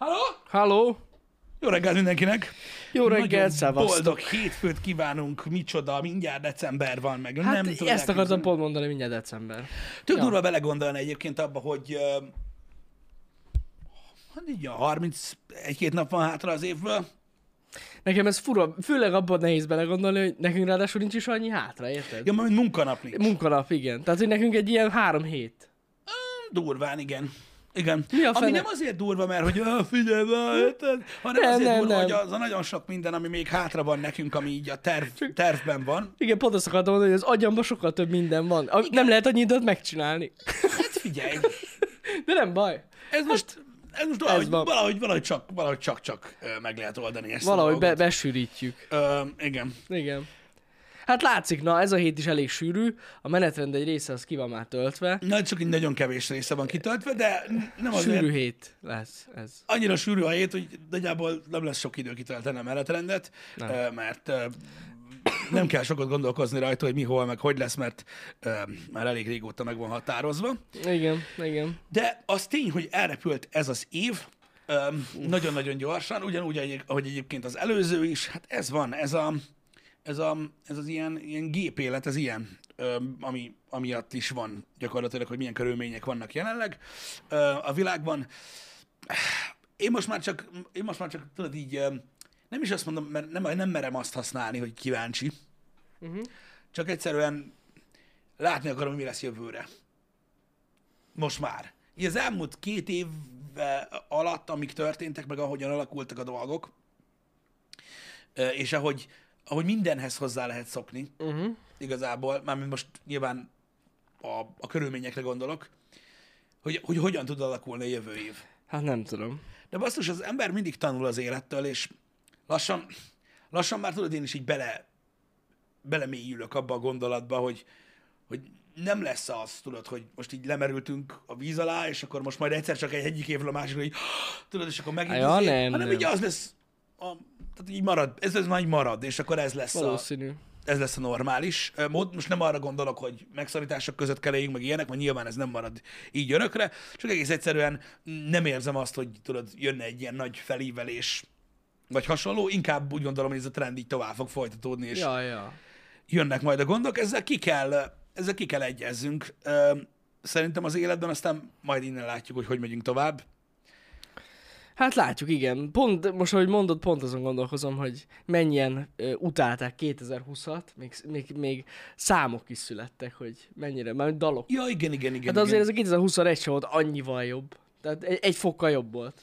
Halló? Halló! Jó reggelt mindenkinek! Jó reggelt, szevasztok! boldog hétfőt kívánunk, micsoda, mindjárt december van meg. Hát nem ezt tudják akartam képzelni. pont mondani mindjárt december. Tök Ja. durva belegondolni egyébként abba, hogy uh, hát így a 31 nap van hátra az évből. Nekem ez fura, főleg abban nehéz belegondolni, hogy nekünk ráadásul nincs is annyi hátra, érted? Ja, majd munkanap nincs. Munkanap, igen. Tehát, hogy nekünk egy ilyen három hét. Durván, igen. Igen. Mi a ami fene? nem azért durva, mert hogy ah, figyelj hanem Nem, azért nem, durva, nem. hogy az a nagyon sok minden, ami még hátra van nekünk, ami így a terv, tervben van. Igen, pont azt akartam mondani, hogy az agyamban sokkal több minden van. A- Nem lehet annyit időt megcsinálni. Hát figyelj, De nem baj. ez most, ez most valahogy, van. valahogy, valahogy, csak, valahogy csak, csak meg lehet oldani ezt Valahogy be, besűrítjük. Ö, igen. Igen. Hát látszik, na ez a hét is elég sűrű, a menetrend egy része az ki van már töltve. Na, csak egy nagyon kevés része van kitöltve, de nem azért Sűrű hét lesz ez. annyira sűrű a hét, hogy nagyjából nem lesz sok idő kitölteni a menetrendet, Nem. mert nem kell sokat gondolkozni rajta, hogy mi, hol, meg hogy lesz, mert ö, már elég régóta meg van határozva. Igen, igen. De az tény, hogy elrepült ez az év, nagyon-nagyon gyorsan, ugyanúgy, ahogy egyébként az előző is, hát ez van, ez, a, ez, a, ez az ilyen, ilyen gépélet, ez ilyen, ami, amiatt is van gyakorlatilag, hogy milyen körülmények vannak jelenleg a világban. Én most már csak, én most már csak tudod így, nem is azt mondom, mert nem, nem merem azt használni, hogy kíváncsi, Uh-huh. csak egyszerűen látni akarom, mi lesz jövőre. Most már. Így az elmúlt két év alatt, amik történtek, meg ahogyan alakultak a dolgok, és ahogy, ahogy mindenhez hozzá lehet szokni, Uh-huh. igazából, mármint most nyilván a, a körülményekre gondolok, hogy, hogy hogyan tud alakulni a jövő év. Hát nem tudom. De basszus, az ember mindig tanul az élettől, és lassan, lassan már tudod, én is így bele, belemélyülök abba a gondolatba, hogy, hogy nem lesz az, tudod, hogy most így lemerültünk a víz alá, és akkor most majd egyszer csak egy egyik évről a másikra, hogy tudod, és akkor megint Ja, izé, nem, hanem nem. így az lesz, a, tehát így marad, ez, ez majd marad, és akkor ez lesz a, Valószínű. ez lesz a normális mód. Most nem arra gondolok, hogy megszorítások között kell éljünk, meg ilyenek, mert nyilván ez nem marad így örökre, csak egész egyszerűen nem érzem azt, hogy tudod, jönne egy ilyen nagy felívelés, vagy hasonló, inkább úgy gondolom, hogy ez a trend így tovább fog folytatódni, és Ja, ja. jönnek majd a gondok, ezzel ki kell, ezzel ki kell egyezzünk. Szerintem az életben aztán majd innen látjuk, hogy hogy megyünk tovább. Hát látjuk, igen. Pont, most ahogy mondod, pont azon gondolkozom, hogy mennyien ö, utálták 2020-at, még, még, még számok is születtek, hogy mennyire, már dalok. Ja, igen, igen, igen. Hát azért igen. ez a 2021 se volt annyival jobb. Tehát egy, egy fokkal jobb volt.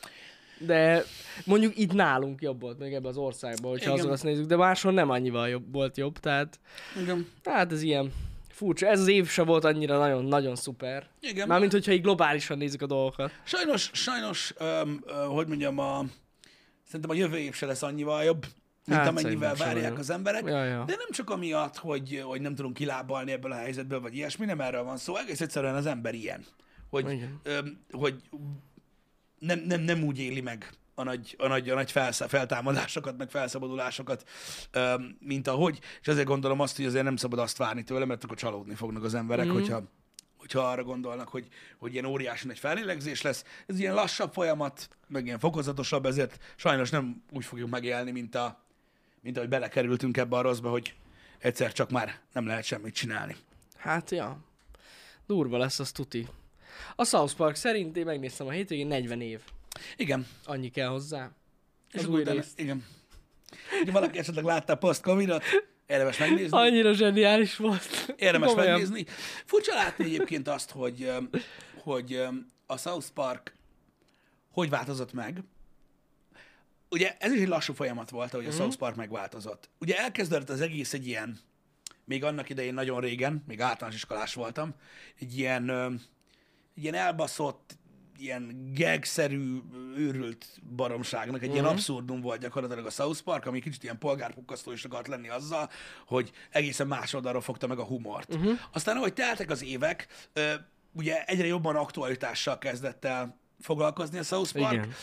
De mondjuk itt nálunk jobb volt, még ebben az országban, hogyha Igen. azon azt nézzük, de máshol nem annyival jobb volt jobb, tehát igen. hát ez ilyen furcsa. Ez az év se volt annyira nagyon-nagyon szuper. igen. Mármint, hogyha így globálisan nézzük a dolgokat. Sajnos, sajnos, öm, ö, hogy mondjam, a, szerintem a jövő év se lesz annyival jobb, mint Hát, amennyivel várják az emberek. Ja, ja. De nem csak amiatt, hogy, hogy nem tudunk kilábalni ebből a helyzetből, vagy ilyesmi, nem erről van szó. Egész egyszerűen az ember ilyen. Hogy, öm, hogy nem, nem, nem úgy éli meg a nagy, a nagy, a nagy felsz, feltámadásokat, meg felszabadulásokat, mint ahogy. És ezért gondolom azt, hogy azért nem szabad azt várni tőle, mert akkor csalódni fognak az emberek, mm. hogyha, hogyha arra gondolnak, hogy, hogy ilyen óriási nagy fellélegzés lesz. Ez ilyen lassabb folyamat, meg ilyen fokozatosabb, ezért sajnos nem úgy fogjuk megélni, mint, a, mint ahogy belekerültünk ebbe a rosszba, hogy egyszer csak már nem lehet semmit csinálni. Hát, ja. Durva lesz az tuti. A South Park szerint én megnéztem a hétvégén 40 év. Igen. Annyi kell hozzá. És Az új utána, rész. igen. Ha valaki esetleg látta a post érdemes megnézni. Annyira zseniális volt. Érdemes Komolyan. megnézni. Furcsa látni egyébként azt, hogy, hogy a South Park hogy változott meg. Ugye ez is egy lassú folyamat volt, ahogy a Mhm. South Park megváltozott. Ugye elkezdődött az egész egy ilyen, még annak idején nagyon régen, még általános iskolás voltam, egy ilyen, egy ilyen elbaszott, ilyen gagszerű, őrült baromságnak, egy ilyen Mhm. abszurdum volt gyakorlatilag a South Park, ami kicsit ilyen polgárpukkasztó is akart lenni azzal, hogy egészen más oldalról fogta meg a humort. Uh-huh. Aztán, ahogy teltek az évek, ugye egyre jobban aktualitással kezdett el foglalkozni a South Park, Igen.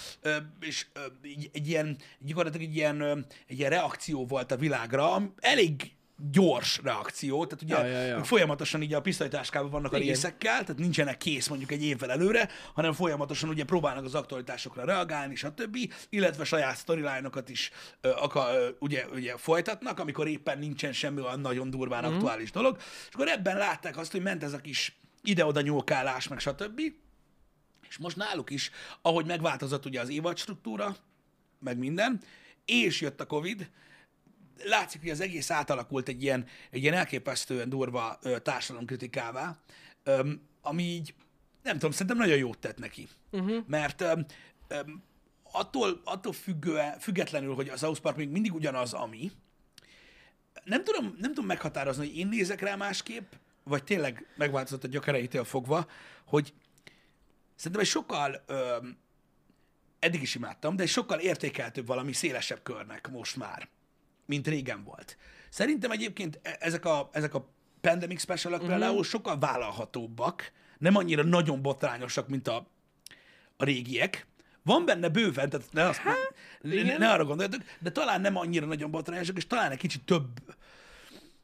és egy, egy ilyen, gyakorlatilag egy ilyen, egy ilyen reakció volt a világra, elég gyors reakció, tehát ugye Ja, ja, ja. ők folyamatosan így a pisztolytáskában vannak a Igen. részekkel, tehát nincsenek kész mondjuk egy évvel előre, hanem folyamatosan ugye próbálnak az aktualitásokra reagálni, stb., illetve saját storyline-okat is ö, akar, ö, ugye, ugye folytatnak, amikor éppen nincsen semmi olyan nagyon durván Mhm. aktuális dolog, és akkor ebben látták azt, hogy ment ez a kis ide-oda nyúlkálás, meg stb., és most náluk is, ahogy megváltozott ugye az évad struktúra, meg minden, és jött a Covid, látszik, hogy az egész átalakult egy ilyen, egy ilyen elképesztően durva társadalomkritikává, ami így, nem tudom, szerintem nagyon jót tett neki. Uh-huh. Mert öm, öm, attól, attól függően, függetlenül, hogy a South Park még mindig ugyanaz, ami, nem tudom, nem tudom meghatározni, hogy én nézek rá másképp, vagy tényleg megváltozott a gyökereitől fogva, hogy szerintem egy sokkal, öm, eddig is imádtam, de egy sokkal értékeltőbb valami szélesebb körnek most már, mint régen volt. Szerintem egyébként e- ezek a, ezek a pandemic specialok uh-huh. például sokkal vállalhatóbbak, nem annyira nagyon botrányosak, mint a, a régiek. Van benne bőven, tehát ne, azt, ne, ne, ne arra gondoljatok, de talán nem annyira nagyon botrányosak, és talán egy kicsit több,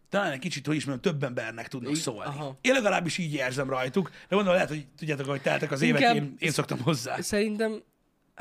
talán egy kicsit, hogy is mondjam, több embernek tudnak szólni. aha. Én legalábbis így érzem rajtuk, de mondom, lehet, hogy tudjátok, hogy teltek az évek, Inkább- én, én szoktam hozzá. Szerintem,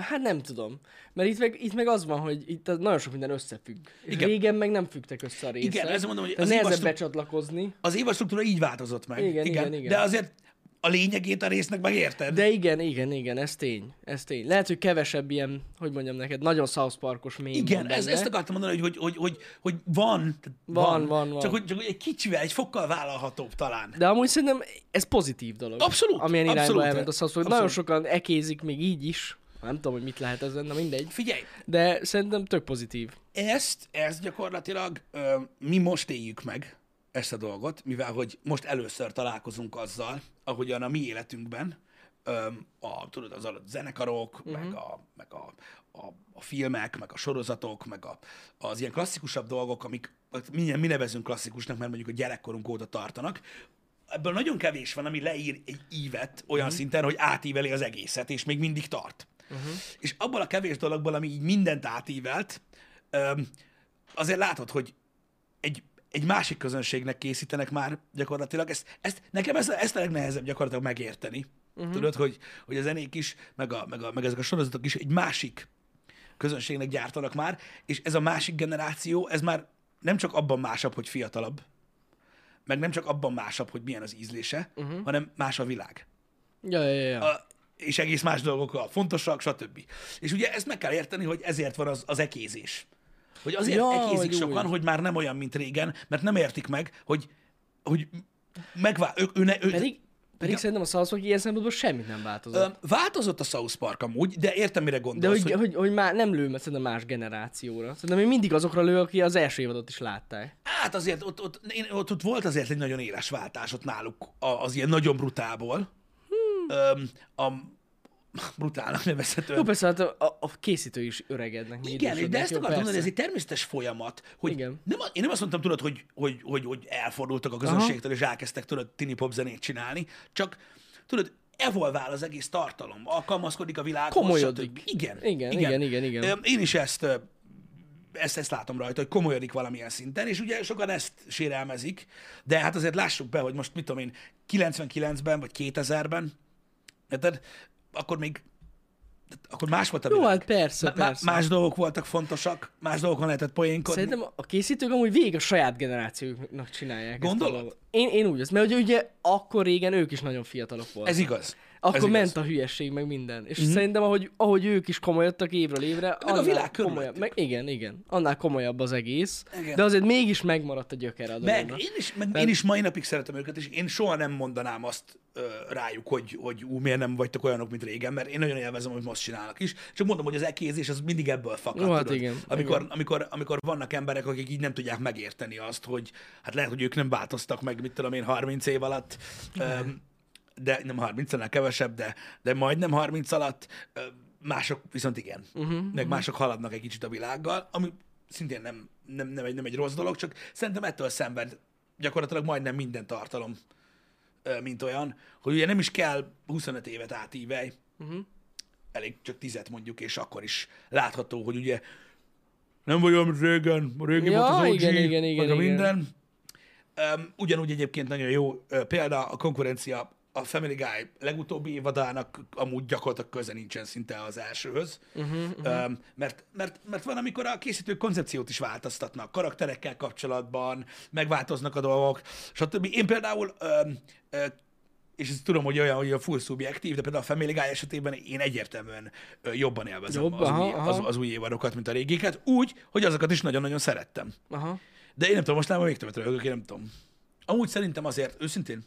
hát nem tudom. Mert itt meg, itt meg az van, hogy itt nagyon sok minden összefügg. Igen. régen meg nem függtek össze a részek. Igen, ezért mondom, hogy az nehezebb becsatlakozni. Az évad struktúra így változott meg. Igen, igen, igen. De azért a lényegét a résznek megérted? De igen, igen, igen, ez tény. Ez tény. Lehet, hogy kevesebb ilyen, hogy mondjam neked, nagyon South Parkos mém Igen, van ez, ezt akartam mondani, hogy, hogy, hogy, hogy, hogy van, tehát Van, van, van. Csak, hogy, csak hogy egy kicsivel, egy fokkal vállalhatóbb talán. De amúgy szerintem ez pozitív dolog. Abszolút, Amilyen irányba abszolút. elment a South Park. Nagyon sokan ekézik még így is. Nem tudom, hogy mit lehet ezen, na mindegy. Figyelj, De szerintem tök pozitív. ezt, ezt gyakorlatilag ö, mi most éljük meg, ezt a dolgot, mivel hogy most először találkozunk azzal, ahogyan a mi életünkben a, tudod, az a zenekarok, uh-huh. meg, a, meg a, a, a filmek, meg a sorozatok, meg a, az ilyen klasszikusabb dolgok, amik mi, mi nevezünk klasszikusnak, mert mondjuk a gyerekkorunk óta tartanak, ebből nagyon kevés van, ami leír egy ívet olyan uh-huh. szinten, hogy átíveli az egészet, és még mindig tart. Uh-huh. És abból a kevés dologból, ami így mindent átívelt, azért látod, hogy egy, egy másik közönségnek készítenek már gyakorlatilag. Ezt, ezt, nekem ezt, ezt a legnehezebb gyakorlatilag megérteni. Uh-huh. Tudod, hogy, hogy a zenék is, meg, a, meg, a, meg ezek a sorozatok is egy másik közönségnek gyártanak már, és ez a másik generáció, ez már nem csak abban másabb, hogy fiatalabb, meg nem csak abban másabb, hogy milyen az ízlése, uh-huh. hanem más a világ. Ja, ja, ja. A, és egész más dolgok a fontosak, stb. És ugye ezt meg kell érteni, hogy ezért van az, az ekézés. Hogy azért Ja, ekézik hogy sokan, úgy. hogy már nem olyan, mint régen, mert nem értik meg, hogy, hogy megvá... Ő, ő, ne, ő, Pedig, pedig Igen. szerintem a South Park ilyen szempontból semmit nem változott. Ö, változott a South Park amúgy, de értem, mire De gondolsz. hogy, hogy, hogy már nem lő, mert szerintem más generációra. Szerintem én mindig azokra lő, aki az első évadot is látták. Hát azért ott, ott, én, ott, ott volt azért egy nagyon éles váltás ott náluk az ilyen nagyon brutálból. Öm, a brutálnak nevezhető. Jó, persze, hát a, a, a készítő is öregednek. Igen, de ezt akartam mondani, ez egy természetes folyamat, hogy Igen. nem, én nem azt mondtam, tudod, hogy, hogy, hogy, hogy elfordultak a közönségtől, és elkezdtek, tudod, tini pop zenét csinálni, csak, tudod, evolvál az egész tartalom, alkalmazkodik a világhoz. Komolyodik. Igen, Igen, igen, igen, igen. Öm, Én is ezt, ezt, ezt látom rajta, hogy komolyodik valamilyen szinten, és ugye sokan ezt sérelmezik, de hát azért lássuk be, hogy most mit tudom én, 99-ben vagy 2000-ben, érted? Akkor még akkor más volt a Jó, világ. hát persze, Má- persze. Más dolgok voltak fontosak, más dolgokon lehetett poénkodni. Szerintem a készítők amúgy végig a saját generációknak csinálják Gondolod? ezt. Én, én úgy az, mert ugye, ugye akkor régen ők is nagyon fiatalok voltak. Ez igaz. Akkor Ez ment igaz. a hülyesség, meg minden. És mm-hmm. szerintem, ahogy, ahogy ők is komolyodtak évről évre, Meg a világ komolyabb. Meg, igen, igen. Annál komolyabb az egész. Igen. De azért mégis megmaradt a gyökere a Meg én is, meg én is mai napig szeretem őket, és én soha nem mondanám azt ö, rájuk, hogy, hogy ú, miért nem vagytok olyanok, mint régen, mert én nagyon élvezem, hogy most csinálnak is. Csak mondom, hogy az ekézés az mindig ebből fakad. Jó, hát tudod? igen, Amikor, igen. Amikor, amikor vannak emberek, akik így nem tudják megérteni azt, hogy hát lehet, hogy ők nem változtak meg, mit tudom én, 30 év alatt, öm, de nem 30 annál kevesebb, de, de majdnem 30 alatt, mások viszont igen. Uh-huh, meg mások haladnak egy kicsit a világgal, ami szintén nem, nem, nem, egy, nem egy rossz dolog, csak szerintem ettől szenved gyakorlatilag majdnem minden tartalom, mint olyan, hogy ugye nem is kell 25 évet átívelj, uh-huh. elég csak tizet mondjuk, és akkor is látható, hogy ugye nem vagy olyan, mint régen, a régen Ja, volt az OG, igen, igen, igen, meg igen. minden, Um, ugyanúgy egyébként nagyon jó ö, példa a konkurencia a Family Guy legutóbbi évadának amúgy gyakorlatilag köze nincsen szinte az elsőhöz, uh-huh, uh-huh. Um, mert, mert, mert van, amikor a készítők koncepciót is változtatnak, karakterekkel kapcsolatban, megváltoznak a dolgok, stb. Én például um, uh, és ezt tudom, hogy olyan, hogy a full subjektív, de például a Family Guy esetében én egyértelműen jobban élvezem Jobb, az, aha, új, aha. az, az új évadokat, mint a régieket, úgy, hogy azokat is nagyon-nagyon szerettem. Aha. De én nem tudom, most már még többet röhögök, én nem tudom. Amúgy szerintem azért, őszintén,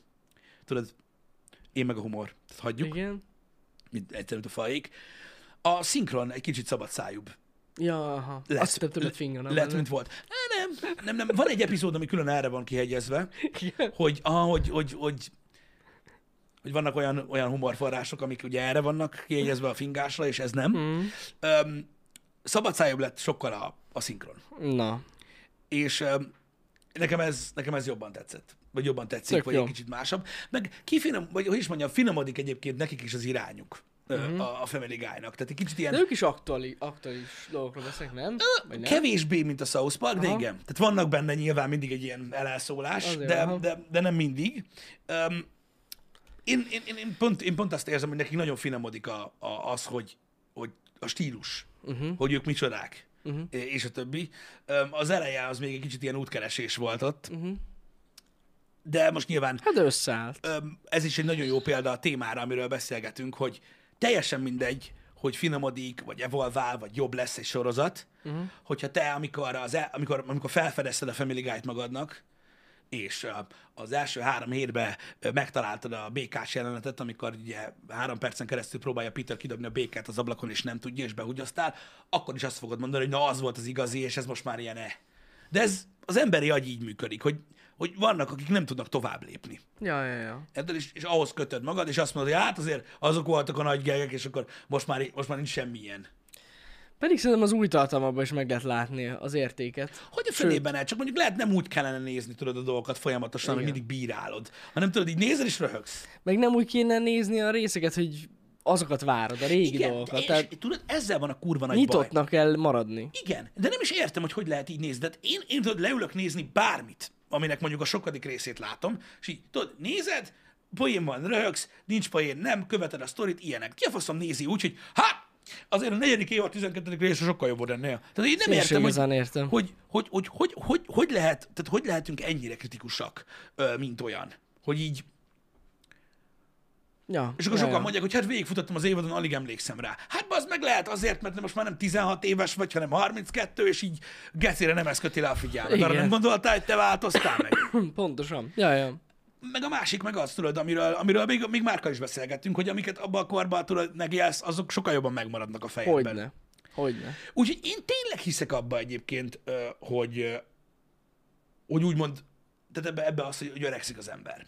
tudod, én meg a humor. Tehát hagyjuk, Igen. mint egyszerűen, a faik. A szinkron egy kicsit szabad szájúbb. Ja, aha. Lett, Azt hittem tőled finga, nem? Lett, mint volt. Nem, nem, nem. Van egy epizód, ami külön erre van kihegyezve, Igen. hogy, ah, hogy, hogy, hogy, hogy vannak olyan, olyan humorforrások, amik ugye erre vannak kihegyezve a fingásra, és ez nem. Mm. Um, szabadszájúbb lett sokkal a, a szinkron. Na. És um, nekem ez, nekem ez jobban tetszett. Vagy jobban tetszik, Tök vagy jó. egy kicsit másabb. Meg kifinom, vagy hogy is mondjam, finomodik egyébként nekik is az irányuk uh-huh. a, a Family Guy-nak. Tehát egy kicsit ilyen De ők is aktuali, aktuális dolgokról beszélnek, nem? Vagy nem? kevésbé, mint a South Park, de Aha. igen. Tehát vannak benne nyilván mindig egy ilyen elszólás, Azért, de, aha. de, de nem mindig. Um, én, én, én, én, pont, én pont azt érzem, hogy nekik nagyon finomodik a, a, az, hogy, hogy a stílus, uh-huh. hogy ők micsodák, uh-huh. és a többi. Um, az eleje az még egy kicsit ilyen útkeresés volt ott, uh-huh. De most nyilván Hát összeállt. ez is egy nagyon jó példa a témára, amiről beszélgetünk, hogy teljesen mindegy, hogy finomodik, vagy evolvál, vagy jobb lesz egy sorozat, uh-huh. hogyha te, amikor, az el, amikor, amikor felfedezted a Family Guy-t magadnak, és az első három hétben megtaláltad a békás jelenetet, amikor ugye három percen keresztül próbálja Peter kidobni a békát az ablakon, és nem tudja, és behugyasztál, akkor is azt fogod mondani, hogy na, az volt az igazi, és ez most már ilyen e. De ez az emberi agy így működik, hogy, hogy vannak, akik nem tudnak tovább lépni. Ja, ja, ja. Érted? És, és ahhoz kötöd magad, és azt mondod, hogy hát azért azok voltak a nagy gegek, és akkor most már, most már nincs semmilyen. Pedig szerintem az új tartalmakban is meg lehet látni az értéket. Hogy a fenében el? Csak mondjuk lehet nem úgy kellene nézni, tudod, a dolgokat folyamatosan, hogy mindig bírálod, hanem tudod, így nézel és röhögsz. Meg nem úgy kéne nézni a részeket, hogy azokat várod, a régi Igen, dolgokat. és, Tehát tudod, ezzel van a kurva nagy baj. nyitottnak kell maradni. Igen, de nem is értem, hogy hogy lehet így nézni. De én, én tudod, leülök nézni bármit, aminek mondjuk a sokadik részét látom, és így, tudod, nézed, poén van, röhögsz, nincs poén, nem, követed a sztorit, ilyenek. Ki a faszom nézi úgy, hogy hát, azért a negyedik évad 12. része sokkal jobb volt ennél. Tehát én nem Én értem, hogy, értem. hogy, hogy, hogy, hogy, hogy, hogy, lehet, tehát hogy lehetünk ennyire kritikusak, mint olyan. Hogy így, Ja, és akkor ja, sokan ja. mondják, hogy hát végigfutottam az évadon, alig emlékszem rá. Hát az meg lehet azért, mert most már nem 16 éves vagy, hanem 32, és így gecére nem köti le a figyelmet. Arra Igen. nem gondoltál, hogy te változtál meg. Pontosan. Ja, ja. Meg a másik meg az, tudod, amiről, amiről még, még Márka is beszélgettünk, hogy amiket abban a korban tudod, megélsz, azok sokkal jobban megmaradnak a fejedben. Hogyne. Hogyne. Úgyhogy én tényleg hiszek abba egyébként, hogy, hogy úgymond, tehát ebbe, ebbe az, hogy hogy öregszik az ember.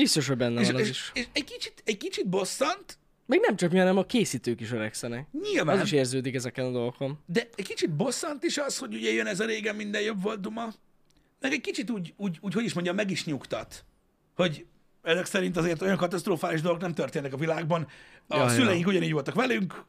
Biztos, hogy benne És, van az és, is. és egy, kicsit, egy kicsit bosszant, Meg nem csak mi, hanem a készítők is öregszenek. nyilván, Az is érződik ezeken a dolgokon. de egy kicsit bosszant is az, hogy ugye jön ez a régen minden jobb volt duma, meg egy kicsit úgy, úgy, úgy hogy is mondjam, meg is nyugtat, hogy ezek szerint azért olyan katasztrofális dolgok nem történnek a világban. A Ja, ja. szüleink ugyanígy voltak velünk,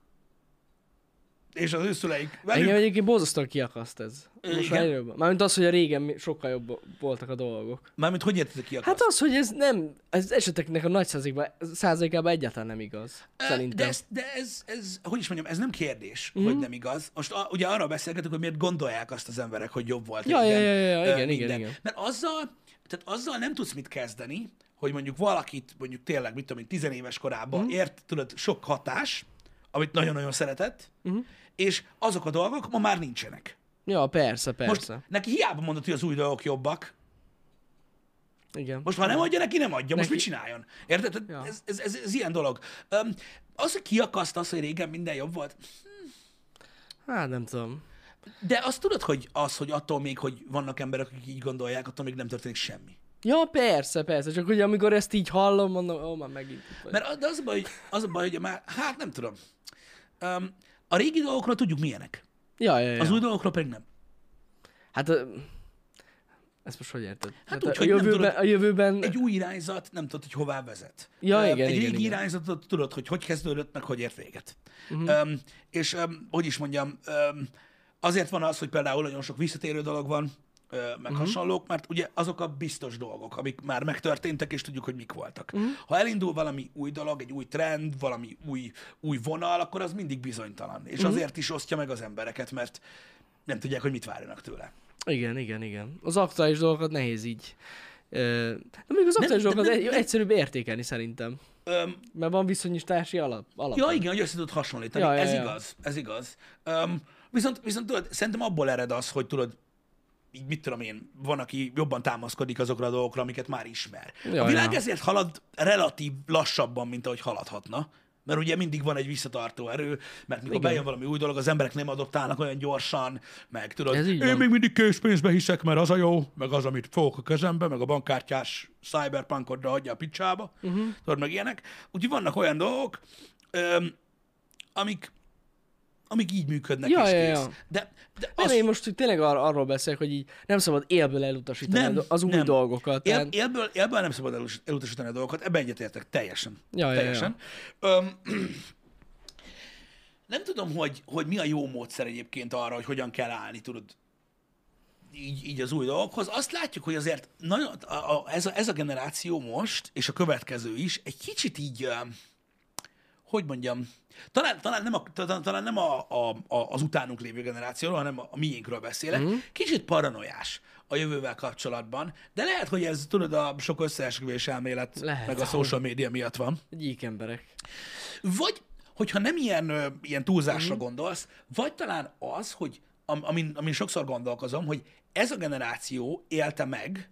és az ő szüleik velük. Engem egyébként borzasztóan kiakaszt ez. Most Igen. már. Mármint az, hogy a régen sokkal jobb voltak a dolgok. Mármint hogy értetek ki a Hát az, hogy ez nem, ez eseteknek a nagy százalékban, százalékában egyáltalán nem igaz. Szerintem. De, ez, de ez, ez, hogy is mondjam, ez nem kérdés, mm. hogy nem igaz. Most a, ugye arra beszélgetünk, hogy miért gondolják azt az emberek, hogy jobb volt. Ja, régen, ja, ja, ja, igen, igen, igen. Mert azzal, tehát azzal nem tudsz mit kezdeni, hogy mondjuk valakit, mondjuk tényleg, mit tudom én, tizenéves korában mm. ért, tudod, sok hatás, amit nagyon-nagyon szeretett, mm. és azok a dolgok ma már nincsenek. Ja, persze, persze. Most neki hiába mondod, hogy az új dolgok jobbak, Igen. most már nem adja neki, nem adja. Most Neki- mit csináljon? Érted? Ja. Ez, ez, ez, ez, ilyen dolog. Um, az, hogy kiakaszt az, hogy régen minden jobb volt, Hát nem tudom. de azt tudod, hogy az, hogy attól még, hogy vannak emberek, akik így gondolják, attól még nem történik semmi. Ja, persze, persze. Csak hogy amikor ezt így hallom, mondom, ó, már megint. Mert az- a baj, hogy, az a baj, hogy már, hát nem tudom. Um, a régi dolgokról tudjuk milyenek. Ja, ja, ja. Az új dolgokról pedig nem. Hát ezt most hogy érted? Hát Hát úgy, a, hogy nem jövőben, tudod- a jövőben... Egy új irányzat nem tudod, hogy hová vezet. Ja, igen, Egy igen, régi igen. irányzatot tudod, hogy hogy kezdődött, meg hogy ért véget. Uh-huh. Um, és um, hogy is mondjam, um, azért van az, hogy például nagyon sok visszatérő dolog van meg uh-huh. hasonlók, mert ugye azok a biztos dolgok, amik már megtörténtek, és tudjuk, hogy mik voltak. Uh-huh. Ha elindul valami új dolog, egy új trend, valami új, új vonal, akkor az mindig bizonytalan. És uh-huh. azért is osztja meg az embereket, mert nem tudják, hogy mit várjanak tőle. Igen, igen, igen. Az aktuális dolgokat nehéz így. De még az aktuális dolgokat nem- egy- egyszerűbb értékelni szerintem. Öm, Mert van viszonyítási alap. alap. Ja, igen, hogy össze tudod hasonlítani. Ja, ez ja. igaz, ez igaz. Um, viszont, viszont tudod, szerintem abból ered az, hogy tudod, így mit tudom én, van, aki jobban támaszkodik azokra a dolgokra, amiket már ismer. Ja, a világ ja. ezért halad relatív lassabban, mint ahogy haladhatna. Mert ugye mindig van egy visszatartó erő, mert mikor Igen. bejön valami új dolog, az emberek nem adoptálnak olyan gyorsan, meg tudod, én van. még mindig készpénzbe hiszek, mert az a jó, meg az, amit fogok a kezembe, meg a bankkártyás cyberpunkodra hagyja a picsába, uh-huh. tudod, meg ilyenek. Úgyhogy vannak olyan dolgok, öm, amik, amik így működnek, Ja, és ja, kész. ja. De, de Nem, az, én most tényleg ar- arról beszélek, hogy így nem szabad élből elutasítani Nem, nem, az új nem. dolgokat. él, Tehát, élből, élből nem szabad elutasítani a dolgokat, ebben egyetértek, teljesen. Ja, ja, ja. teljesen. Öm, nem tudom, hogy, hogy mi a jó módszer egyébként arra, hogy hogyan kell állni, tudod, így, így az új dolgokhoz. Azt látjuk, hogy azért nagyon, a, a, ez, a, ez a generáció most, és a következő is, egy kicsit így, öm, hogy mondjam, talán, talán nem, a, talán, nem a, a, a, az utánunk lévő generációról, hanem a, a miénkről beszélek. Mm. Kicsit paranoiás a jövővel kapcsolatban, de lehet, hogy ez tudod a sok összeesküvés elmélet, Lehet. meg a social média miatt van. gyík emberek. Vagy, hogyha nem ilyen, ilyen túlzásra gondolsz, vagy talán az, hogy am, amin, amin sokszor gondolkozom, hogy ez a generáció élte meg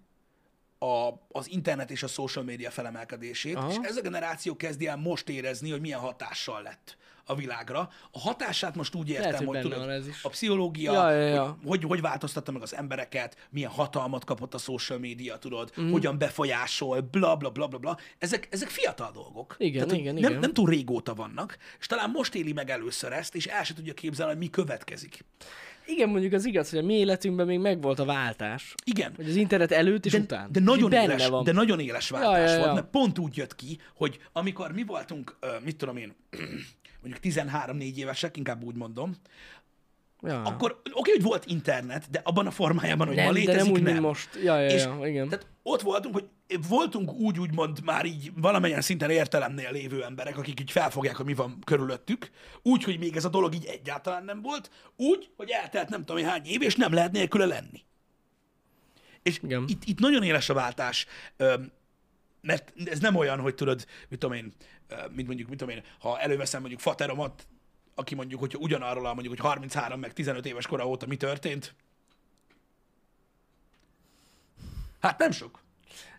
a, az internet és a social média felemelkedését, Aha. és ez a generáció kezdi el most érezni, hogy milyen hatással lett a világra. A hatását most úgy értem, hogy hogy, tudod, a pszichológia, Ja, ja, ja. Hogy, hogy, hogy változtatta meg az embereket, milyen hatalmat kapott a social média, tudod, mm. hogyan befolyásol, bla, bla, bla, bla, bla. Ezek, ezek fiatal dolgok. Igen, hogy igen, nem, igen. nem túl régóta vannak, és talán most éli meg először ezt, és el se tudja képzelni, hogy mi következik. Igen, mondjuk az igaz, hogy a mi életünkben még megvolt a váltás. Igen. Hogy az internet előtt és De, után. de, nagyon Így éles, van. de nagyon éles váltás ja, ja. volt, mert pont úgy jött ki, hogy amikor mi voltunk, mit tudom én, mondjuk 13-4 évesek, inkább úgy mondom, ja. akkor oké, hogy volt internet, de abban a formájában, hogy ma nem, de létezik, nem úgy, nem. mint most. Ja, ja, És ja, igen. Tehát ott voltunk, hogy voltunk úgy, úgymond már így valamilyen szinten értelemnél lévő emberek, akik így felfogják, hogy mi van körülöttük, úgy, hogy még ez a dolog így egyáltalán nem volt, úgy, hogy eltelt nem tudom hány év, és nem lehet nélküle lenni. És Igen. itt, itt nagyon éles a váltás, mert ez nem olyan, hogy tudod, mit tudom én, mint mondjuk, mit tudom én, ha előveszem mondjuk fateromat, aki mondjuk, hogyha ugyanarról a mondjuk, hogy 33 meg 15 éves kora óta mi történt, hát nem sok.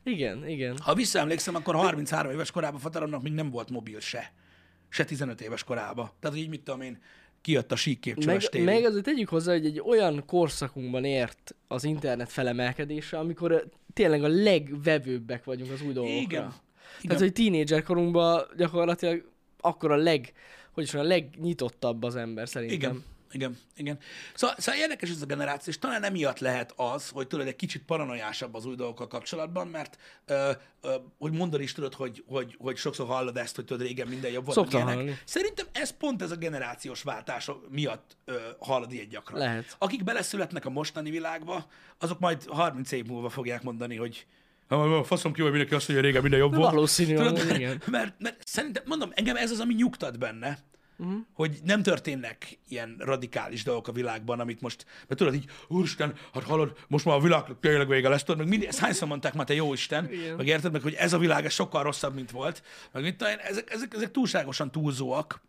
Igen, igen. Ha visszaemlékszem, akkor 33 éves korában Fateronnak még nem volt mobil se. Se 15 éves korában. Tehát így mit tudom én, kijött a síkképcsöves Meg, meg azért tegyük hozzá, hogy egy olyan korszakunkban ért az internet felemelkedése, amikor tényleg a legvevőbbek vagyunk az új dolgokra. Igen. Igen. Tehát, hogy tínédzser korunkban gyakorlatilag akkor a leg, hogy is a legnyitottabb az ember szerintem. Igen. Igen, igen. Szóval, szóval érdekes ez a generáció, és talán emiatt lehet az, hogy tudod, egy kicsit paranoiásabb az új dolgokkal kapcsolatban, mert ö, ö, hogy mondani is tudod, hogy, hogy, hogy sokszor hallod ezt, hogy tudod, régen minden jobb volt. Szerintem ez pont ez a generációs váltás miatt ö, hallod ilyen gyakran. Lehet. Akik beleszületnek a mostani világba, azok majd 30 év múlva fogják mondani, hogy "Ha, faszom ki, hogy mindenki azt mondja, hogy régen minden jobb volt. valószínű, Tudod, mert, igen. mert, mert, szerintem, mondom, engem ez az, ami nyugtat benne, uh-huh. hogy nem történnek ilyen radikális dolgok a világban, amit most, mert tudod így, úristen, hát hallod, most már a világnak tényleg vége lesz, tudod, meg mindig, hányszor mondták már, te jó Isten, Igen. meg érted meg, hogy ez a világ ez sokkal rosszabb, mint volt, meg tudom én, ezek, ezek, ezek túlságosan túlzóak.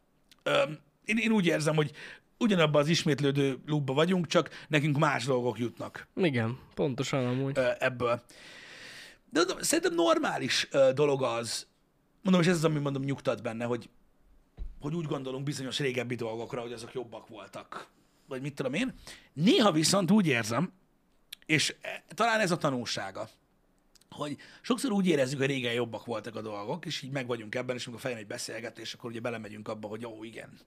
Öm, én, én úgy érzem, hogy ugyanabban az ismétlődő lúbba vagyunk, csak nekünk más dolgok jutnak Igen, pontosan amúgy. ebből. De mondom, szerintem normális dolog az, mondom, és ez az, ami mondom nyugtat benne, hogy, hogy úgy gondolunk bizonyos régebbi dolgokra, hogy azok jobbak voltak. Vagy mit tudom én. Néha viszont úgy érzem, és e, talán ez a tanulsága, hogy sokszor úgy érezzük, hogy régen jobbak voltak a dolgok, és így meg vagyunk ebben, és amikor fejön egy beszélgetés, akkor ugye belemegyünk abba, hogy jó, igen,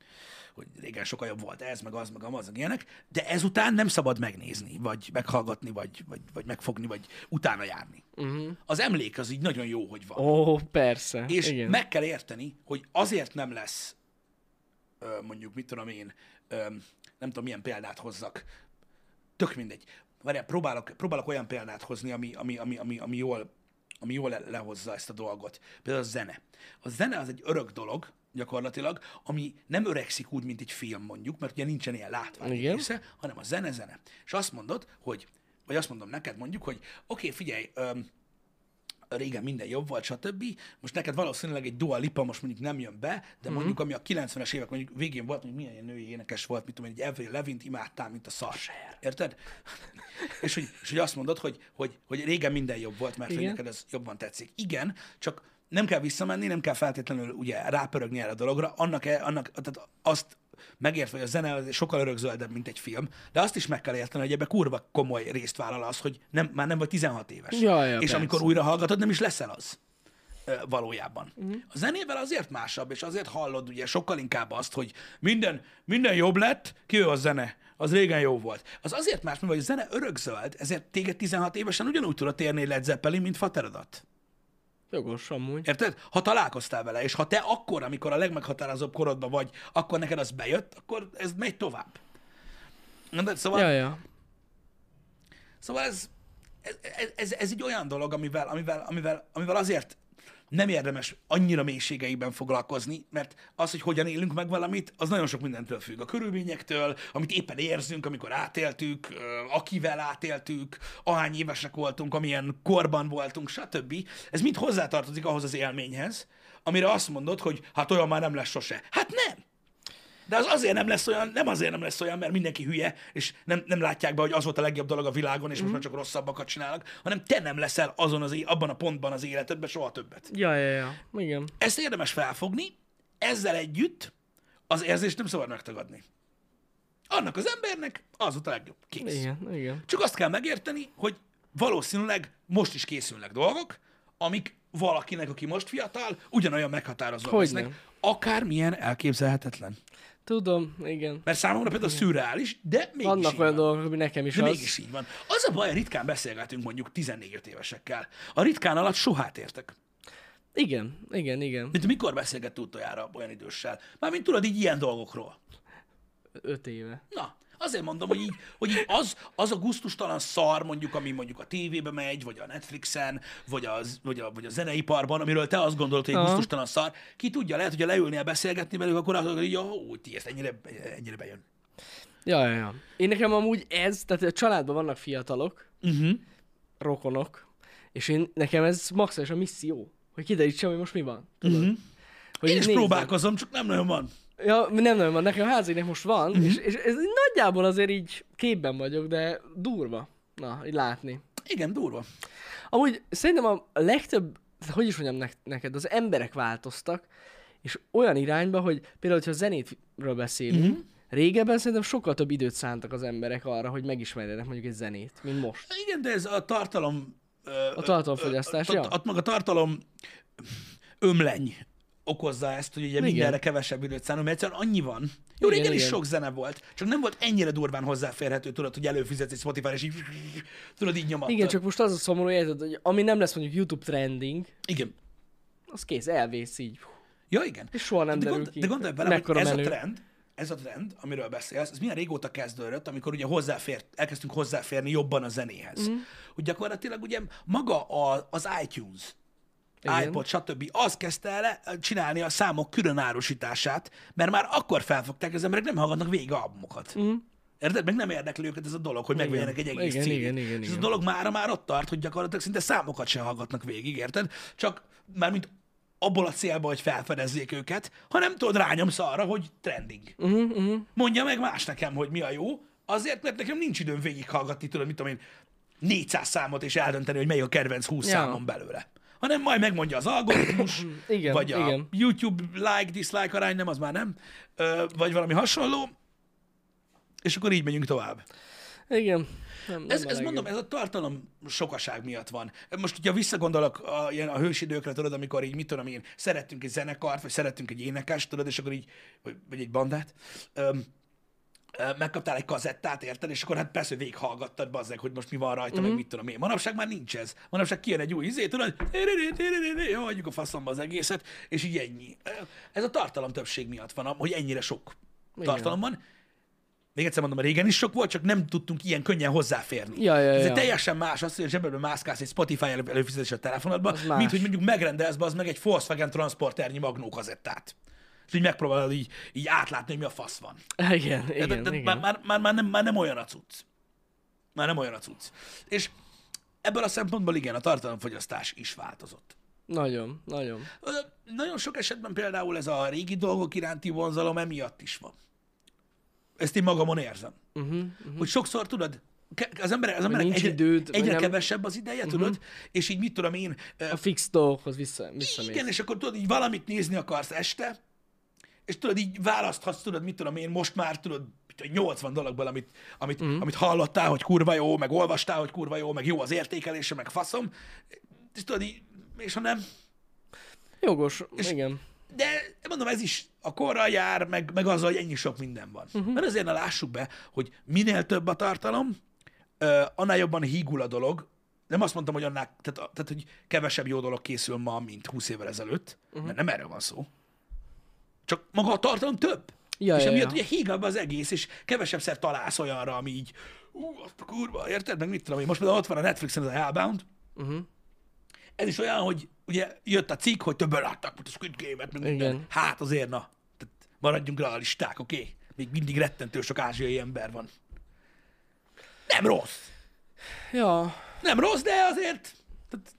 hogy régen sokkal jobb volt ez, meg az, meg amaz, meg ilyenek, de ezután nem szabad megnézni, vagy meghallgatni, vagy, vagy, vagy megfogni, vagy utána járni. Uh-huh. Az emlék az így nagyon jó, hogy van. Ó, persze. És igen. meg kell érteni, hogy azért nem lesz, mondjuk, mit tudom én, nem tudom, milyen példát hozzak, tök mindegy. várjál, próbálok, próbálok olyan példát hozni, ami, ami, ami, ami, ami jól, ami jól le- lehozza ezt a dolgot. Például a zene. A zene az egy örök dolog, gyakorlatilag, ami nem öregszik úgy, mint egy film mondjuk, mert ugye nincsen ilyen látvány része, hanem a zene zene. És azt mondod, hogy, vagy azt mondom neked mondjuk, hogy oké, okay, figyelj, öm, régen minden jobb volt, stb. Most neked valószínűleg egy Dua Lipa most mondjuk nem jön be, de Mhm. mm-hmm. mondjuk ami a 90-es évek mondjuk végén volt, hogy milyen ilyen női énekes volt, mit tudom, egy Avril Levint imádtál, mint a szar. Érted? és, hogy, és hogy azt mondod, hogy, hogy, hogy régen minden jobb volt, mert hogy neked ez jobban tetszik. Igen, csak nem kell visszamenni, nem kell feltétlenül ugye rápörögni erre a dologra, annak, e- annak tehát azt megértve, hogy a zene sokkal örökzöldebb, mint egy film, de azt is meg kell érteni, hogy ebbe kurva komoly részt vállal az, hogy nem, már nem vagy 16 éves. Ja, ja, és persze. amikor újra hallgatod, nem is leszel az valójában. Uh-huh. A zenével azért másabb, és azért hallod ugye sokkal inkább azt, hogy minden, minden jobb lett, ki ő a zene, az régen jó volt. Az azért más, mert hogy a zene örökzöld, ezért téged 16 évesen ugyanúgy tudod térni Led Zeppelin, mint faterodat. Jogos amúgy. Érted? Ha találkoztál vele, és ha te akkor, amikor a legmeghatározóbb korodban vagy, akkor neked az bejött, akkor ez megy tovább. De szóval, Ja, ja. Szóval ez, ez, ez, ez egy olyan dolog, amivel, amivel, amivel, amivel azért nem érdemes annyira mélységeiben foglalkozni, mert az, hogy hogyan élünk meg valamit, az nagyon sok mindentől függ. A körülményektől, amit éppen érzünk, amikor átéltük, akivel átéltük, ahány évesek voltunk, amilyen korban voltunk, stb. Ez mind hozzátartozik ahhoz az élményhez, amire azt mondod, hogy hát olyan már nem lesz sose. Hát nem! De az azért nem lesz olyan, nem azért nem lesz olyan, mert mindenki hülye, és nem, nem látják be, hogy az volt a legjobb dolog a világon, és most már csak rosszabbakat csinálnak, hanem te nem leszel azon az, abban a pontban az életedben soha többet. Ja, ja, ja. Igen. Ezt érdemes felfogni, ezzel együtt az érzést nem szabad megtagadni. Annak az embernek az volt a legjobb. Kész. Igen, igen. Csak azt kell megérteni, hogy valószínűleg most is készülnek dolgok, amik valakinek, aki most fiatal, ugyanolyan meghatározó lesznek. Akármilyen elképzelhetetlen. Tudom, igen. Mert számomra például szürreális, de mégis Vannak így olyan van. dolgok, ami nekem is De az. mégis így van. Az a baj, ritkán beszélgetünk mondjuk 14 évesekkel. A ritkán alatt sohát értek. Igen, igen, igen. Mint mikor beszélgett utoljára olyan időssel? Mármint tudod így ilyen dolgokról. Öt éve. Na, azért mondom, hogy így, hogy így az, az a gusztustalan szar, mondjuk, ami mondjuk a tévébe megy, vagy a Netflixen, vagy, az, vagy, a, vagy a zeneiparban, amiről te azt gondolod, hogy egy Aha. gusztustalan szar, ki tudja, lehet, hogy leülnél beszélgetni velük, akkor azt mondod, hogy jó, ti ezt ennyire, ennyire bejön. Ja, ja, ja. Én nekem amúgy ez, tehát a családban vannak fiatalok, Uh-huh. rokonok, és én, nekem ez maximális a misszió, hogy kiderítsem, hogy most mi van. Tudod? Uh-huh. Hogy Én is nézzem. próbálkozom, csak nem nagyon van. Ja, nem nagyon van, nekem a házének most van, Mhm. uh-huh. és, és ez nagyjából azért így képben vagyok, de durva. Na, így látni. Igen, durva. Amúgy szerintem a legtöbb, hogy is mondjam nek- neked, az emberek változtak, és olyan irányba, hogy például, hogyha zenétről beszélünk, Mhm. uh-huh. régebben szerintem sokkal több időt szántak az emberek arra, hogy megismerjenek mondjuk egy zenét, mint most. Igen, de ez a tartalom... A tartalomfogyasztás, ja. Ott maga tartalom ömleny okozza ezt, hogy ugye Igen. mindenre kevesebb időt szánunk, mert egyszerűen annyi van. Jó, Igen, régen is igen. sok zene volt, csak nem volt ennyire durván hozzáférhető, tudod, hogy előfizetsz egy Spotify, és így, tudod, így nyomatod. Igen, csak most az a szomorú, érted, hogy ami nem lesz mondjuk YouTube trending, Igen. az kész, elvész így. Ja, igen. És soha nem de, derül gond, ki. de gondolj bele, hogy ez menő. a trend, ez a trend, amiről beszélsz, ez milyen régóta kezdődött, amikor ugye hozzáfért, elkezdtünk hozzáférni jobban a zenéhez. Mm. Hogy gyakorlatilag ugye maga a, az iTunes, Igen. iPod, stb. az kezdte el csinálni a számok külön árusítását, mert már akkor felfogták, az emberek nem hallgatnak végig albumokat. Mm. Érted? Meg nem érdekli őket ez a dolog, hogy megvegyenek egy egész Igen, cd igen, igen, És ez a igen. dolog mára már ott tart, hogy gyakorlatilag szinte számokat sem hallgatnak végig, érted? Csak már mint abból a célból, hogy felfedezzék őket, hanem tudod, rányomsz arra, hogy trending. Uh-huh, uh-huh. Mondja meg más nekem, hogy mi a jó, azért, mert nekem nincs időm végighallgatni, tudod, mit tudom én, 400 számot és eldönteni, hogy melyik a kedvenc 20 Ja. számom belőle. Hanem majd megmondja az algoritmus, Igen, vagy a igen. YouTube like-dislike arány, nem, az már nem, ö, vagy valami hasonló, és akkor így megyünk tovább. Igen. Nem, nem Ez, ez mondom, ez a tartalom sokaság miatt van. Most, hogyha visszagondolok a, ilyen, a hősidőkre, tudod, amikor így, mit tudom én, szerettünk egy zenekart, vagy szerettünk egy énekest, tudod, és akkor így, vagy, vagy egy bandát, öm, megkaptál egy kazettát, érted, és akkor hát persze végighallgattad, bazzeg, hogy most mi van rajta, mm-hmm. meg mit tudom én. Manapság már nincs ez. Manapság kijön egy új izé, tudod, jó, hagyjuk a faszomba az egészet, és így ennyi. Ez a tartalom többség miatt van, hogy ennyire sok Igen. tartalom van. Még egyszer mondom, régen is sok volt, csak nem tudtunk ilyen könnyen hozzáférni. Ja, ja, Ez ja. teljesen más az, hogy a zsebedben mászkálsz egy Spotify elő- előfizetés a más. mint hogy mondjuk megrendelsz be az meg egy Volkswagen transporternyi magnó kazettát. És így megpróbálod így, így átlátni, hogy mi a fasz van. Igen, De- igen, de, de, igen. Már, már, már, nem, már nem olyan a cucc. Már nem olyan a cucc. És ebből a szempontból igen, a tartalomfogyasztás is változott. Nagyon, nagyon. Nagyon sok esetben például ez a régi dolgok iránti vonzalom emiatt is van. Ezt én magamon érzem. Uh-huh, uh-huh. Hogy sokszor tudod, az emberek, az emberek egyre, időd, egyre nem- kevesebb az ideje, tudod, és így mit tudom én, A fix dolgokhoz vissza, visszamész. igen, és akkor tudod, így valamit nézni akarsz este, és tudod, így választhatsz, tudod, mit tudom én, most már tudod, mit tudom, 80 dologból, amit, amit, mm. amit hallottál, hogy kurva jó, meg olvastál, hogy kurva jó, meg jó az értékelése, meg faszom, és tudod, így, és ha nem, Jogos, És- igen. de mondom, ez is a korral jár, meg, meg azzal, hogy ennyi sok minden van. Uh-huh. Mert azért ne lássuk be, hogy minél több a tartalom, annál jobban hígul a dolog. Nem azt mondtam, hogy annál, tehát, tehát hogy kevesebb jó dolog készül ma, mint 20 évvel ezelőtt, uh-huh. mert nem erről van szó. Csak maga a tartalom több. Ja, és ja, emiatt ja. ugye hígabb az egész, és kevesebbszer találsz olyanra, ami így, ú, azt a kurva, érted? Meg mit tudom én. Most például ott van a Netflixen ez a Hellbound, Uh-huh. ez is olyan, hogy ugye jött a cikk, hogy többen láttak, mint a Squid Game-et, meg minden. Hát azért, na, tehát maradjunk realisták, oké? Okay? Még mindig rettentő sok ázsiai ember van. Nem rossz. Ja, Nem rossz, de azért, tehát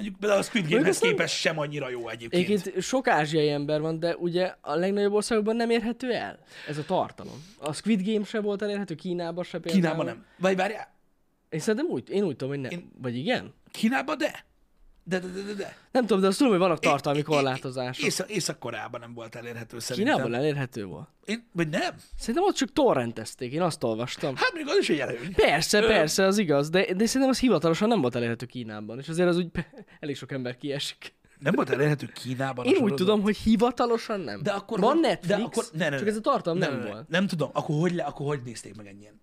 mondjuk például a Squid Game-hez nem- képest sem annyira jó egyébként. egyébként sok ázsiai ember van, de ugye a legnagyobb országokban nem érhető el ez a tartalom. A Squid Game se volt elérhető, Kínában se például. Kínában nem. Vagy várjál, Én szerintem úgy, én úgy tudom, hogy nem. Én- Vagy igen? Kínában de. De, de, de, de, de. Nem tudom, de azt tudom, hogy vannak tartalmi korlátozások. Észak- Észak-Koreában nem volt elérhető szerintem. Kínában elérhető volt. Én, vagy nem? Szerintem ott csak torrentezték, én azt olvastam. Hát még az is egy előny. Persze, persze, az igaz, de, de szerintem az hivatalosan nem volt elérhető Kínában, és azért az úgy elég sok ember kiesik. Nem volt elérhető Kínában Én úgy tudom, hogy hivatalosan nem. De akkor Van hogy- Netflix, de akkor, ne, ne, csak ne. ez a tartalom Ne, nem, ne, ne. volt. Nem tudom, akkor hogy, le, akkor hogy nézték meg ennyien?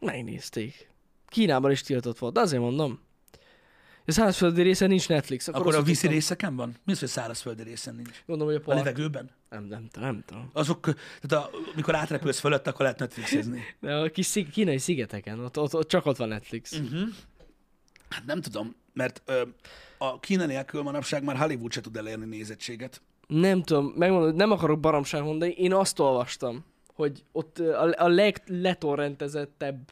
Megnézték. Kínában is tiltott volt, de azért mondom. A szárazföldi részen nincs Netflix. Akkor, Akkor a vízi tudtam. részeken van? Mi az, hogy szárazföldi részen nincs? Gondolom, hogy a A park... levegőben? Nem, nem, tudom, nem tudom. Azok, tehát a, amikor átrepülsz fölött, akkor lehet Netflixezni. De a kis szig- kínai szigeteken, ott, ott, ott, csak ott van Netflix. Mhm. Hát nem tudom, mert ö, a Kína nélkül manapság már Hollywood se tud elérni nézettséget. Nem tudom, megmondom, nem akarok baromság mondani, én azt olvastam, hogy ott a, a legletorrentezettebb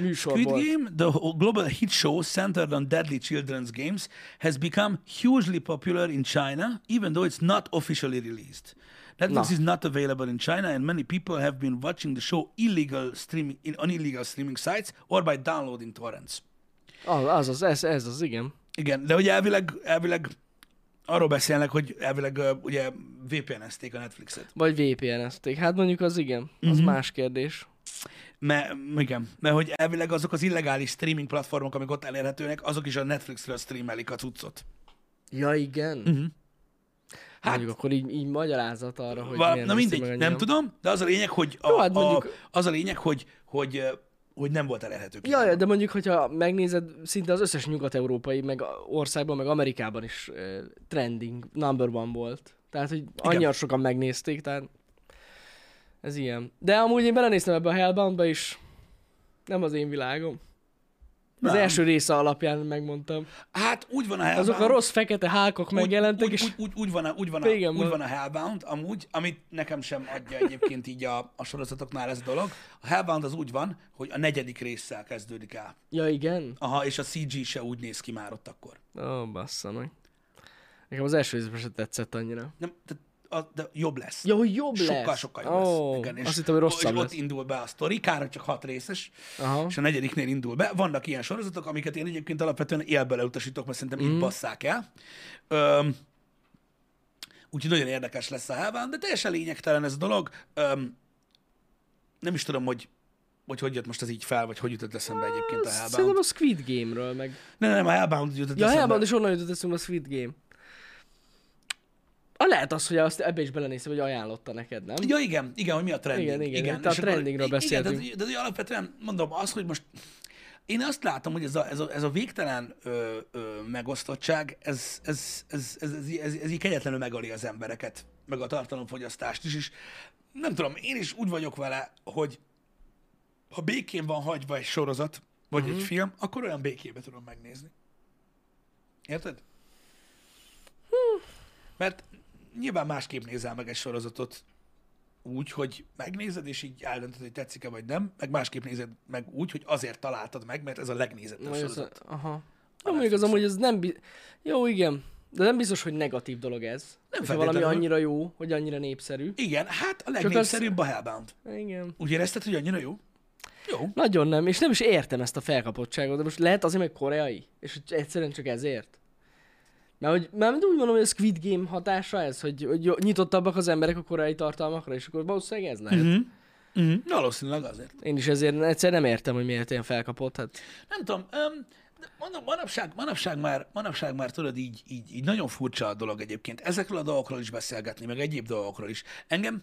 műsor Squid. Game, the global hit show centered on deadly children's games, has become hugely popular in China, even though it's not officially released. Netflix Na. is not available in China, and many people have been watching the show illegal streaming in, on illegal streaming sites or by downloading torrents. Az, az, az, ez, ez az, igen. Igen, de ugye elvileg, elvileg arról beszélnek, hogy elvileg ö, ugye VPN-ezték a Netflixet. Vagy VPN-ezték. Hát mondjuk az igen, az Mhm. más kérdés. Mert, igen, mert hogy elvileg azok az illegális streaming platformok, amik ott elérhetőnek, azok is a Netflixről streamelik a cuccot. Ja, igen. Mhm. Hát, mondjuk akkor így, így magyarázat arra, hogy Val- na mindegy, nem annyian. tudom, de az a lényeg, hogy, a, Jó, hát mondjuk- a, az a lényeg, hogy, hogy, hogy nem volt elérhető. Ja, de mondjuk, hogyha megnézed, szinte az összes nyugat-európai meg országban, meg Amerikában is uh, trending, number one volt. Tehát, hogy annyian sokan megnézték, tehát ez ilyen. De amúgy én belenéztem ebbe a Hellboundba is, nem az én világom. Az Nem. első része alapján megmondtam. Hát úgy van a Hellbound. Azok a rossz fekete hákok megjelentek, úgy, és úgy, úgy, úgy, van a, úgy, van a, úgy van. van a Hellbound, amúgy, amit nekem sem adja egyébként így a, a sorozatoknál ez a dolog. A Hellbound az úgy van, hogy a negyedik résszel kezdődik el. ja igen. Aha, és a CG se úgy néz ki már ott akkor. Ó, bassza meg. Nekem az első részben sem tetszett annyira. Nem, tehát a, de jobb lesz. Ja, hogy jobb sokkal, lesz. sokkal jobb Ó, lesz. Igen, és, azt hittem, hogy rosszabb ott lesz. indul be a sztori, kár, csak hat részes, Aha. és a negyediknél indul be. Vannak ilyen sorozatok, amiket én egyébként alapvetően élből elutasítok, mert szerintem Mhm. így basszák el. Öm, úgyhogy nagyon érdekes lesz a Hellbound, de teljesen lényegtelen ez a dolog. Öm, nem is tudom, hogy hogy hogy jött most ez így fel, vagy hogy jutott eszembe egyébként a Szerintem Hellbound. a Squid Game-ről meg. Nem, nem, a Hellbound jutott Ja, eszembe. Hellbound is onnan jutott eszembe a Squid Game. A lehet az, hogy azt ebbe is belenéztem, hogy ajánlotta neked, nem? Ja, igen, igen, hogy mi a trending. Igen, igen, itt a és akkor- trendingről igen, beszéltünk. De, de, de alapvetően mondom az, hogy most én azt látom, hogy ez a, ez a, ez a végtelen ö, ö, megosztottság, ez, ez, ez, ez, ez, ez, ez így kegyetlenül megöli az embereket meg a tartalomfogyasztást is, és nem tudom, én is úgy vagyok vele, hogy ha békén van hagyva egy sorozat, vagy uh-huh. egy film, akkor olyan békébe tudom megnézni. Érted? Mert nyilván másképp nézel meg egy sorozatot úgy, hogy megnézed, és így eldöntöd, hogy tetszik-e vagy nem, meg másképp nézed meg úgy, hogy azért találtad meg, mert ez a legnézettebb ez a, sorozat. aha. Jó, mondjuk az amúgy ez nem... Bi- jó, igen. De nem biztos, hogy negatív dolog ez. Nem Hogyha valami annyira jó, hogy annyira népszerű. Igen, hát a legnépszerűbb a Hellbound. Igen. Úgy érezted, hogy annyira jó? Jó. Nagyon nem, és nem is értem ezt a felkapottságot, de most lehet azért, mert koreai, és hogy egyszerűen csak ezért. Mert, hogy, mert úgy mondom, hogy a Squid Game hatása ez, hogy, hogy nyitottabbak az emberek a koreai tartalmakra, és akkor valószínűleg ez lehet. Mm-hmm. Mm-hmm. Valószínűleg azért. Én is ezért egyszer nem értem, hogy miért ilyen felkapott. Hát Nem tudom, um, mondom, manapság, manapság, már, manapság már tudod, így, így, így nagyon furcsa a dolog egyébként. Ezekről a dolgokról is beszélgetni, meg egyéb dolgokról is. Engem,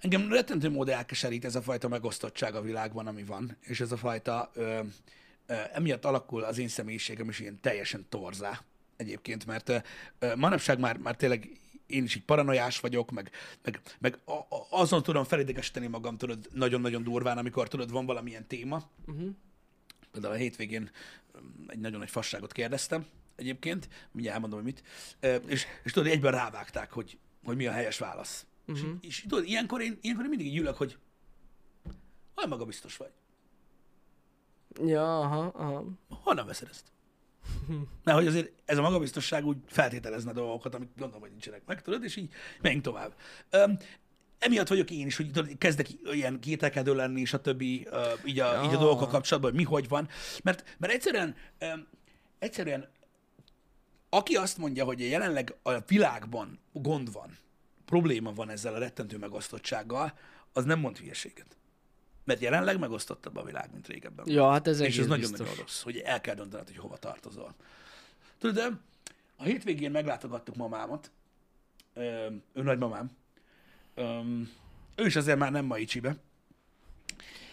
engem rettentő módon elkeserít ez a fajta megosztottság a világban, ami van, és ez a fajta, ö, ö, emiatt alakul az én személyiségem is ilyen teljesen torzá egyébként, mert manapság már, már tényleg én is így paranoiás vagyok, meg, meg, meg azon tudom felidegesíteni magam, tudod, nagyon-nagyon durván, amikor tudod, van valamilyen téma, Például a hétvégén öm, egy nagyon nagy fasságot kérdeztem egyébként, mindjárt elmondom, hogy mit, és, és tudod, egyben rávágták, hogy, hogy mi a helyes válasz. Uh-huh. És, és tudod, ilyenkor én, ilyenkor én mindig így ülök, hogy olyan magabiztos vagy. Ja, aha, aha. Honnan veszed ezt? Mert hogy azért ez a magabiztosság úgy feltételezne dolgokat, amik gondolom, hogy nincsenek meg, tudod, és így menjünk tovább. Öm, emiatt vagyok én is, hogy tudod, kezdek ilyen kételkedő lenni, és a többi, ö, így, a, így a Ja. dolgokkal kapcsolatban, hogy mi hogy van. Mert, mert egyszerűen, öm, egyszerűen aki azt mondja, hogy jelenleg a világban gond van, probléma van ezzel a rettentő megosztottsággal, az nem mond hülyeséget. Mert jelenleg megosztottabb a világ, mint régebben. Ja, hát ez És ez nagyon biztos. nagyon rossz, hogy el kell döntened, hogy hova tartozol. Tudod, a hétvégén meglátogattuk mamámat, ő nagymamám, ő is azért már nem mai csibe.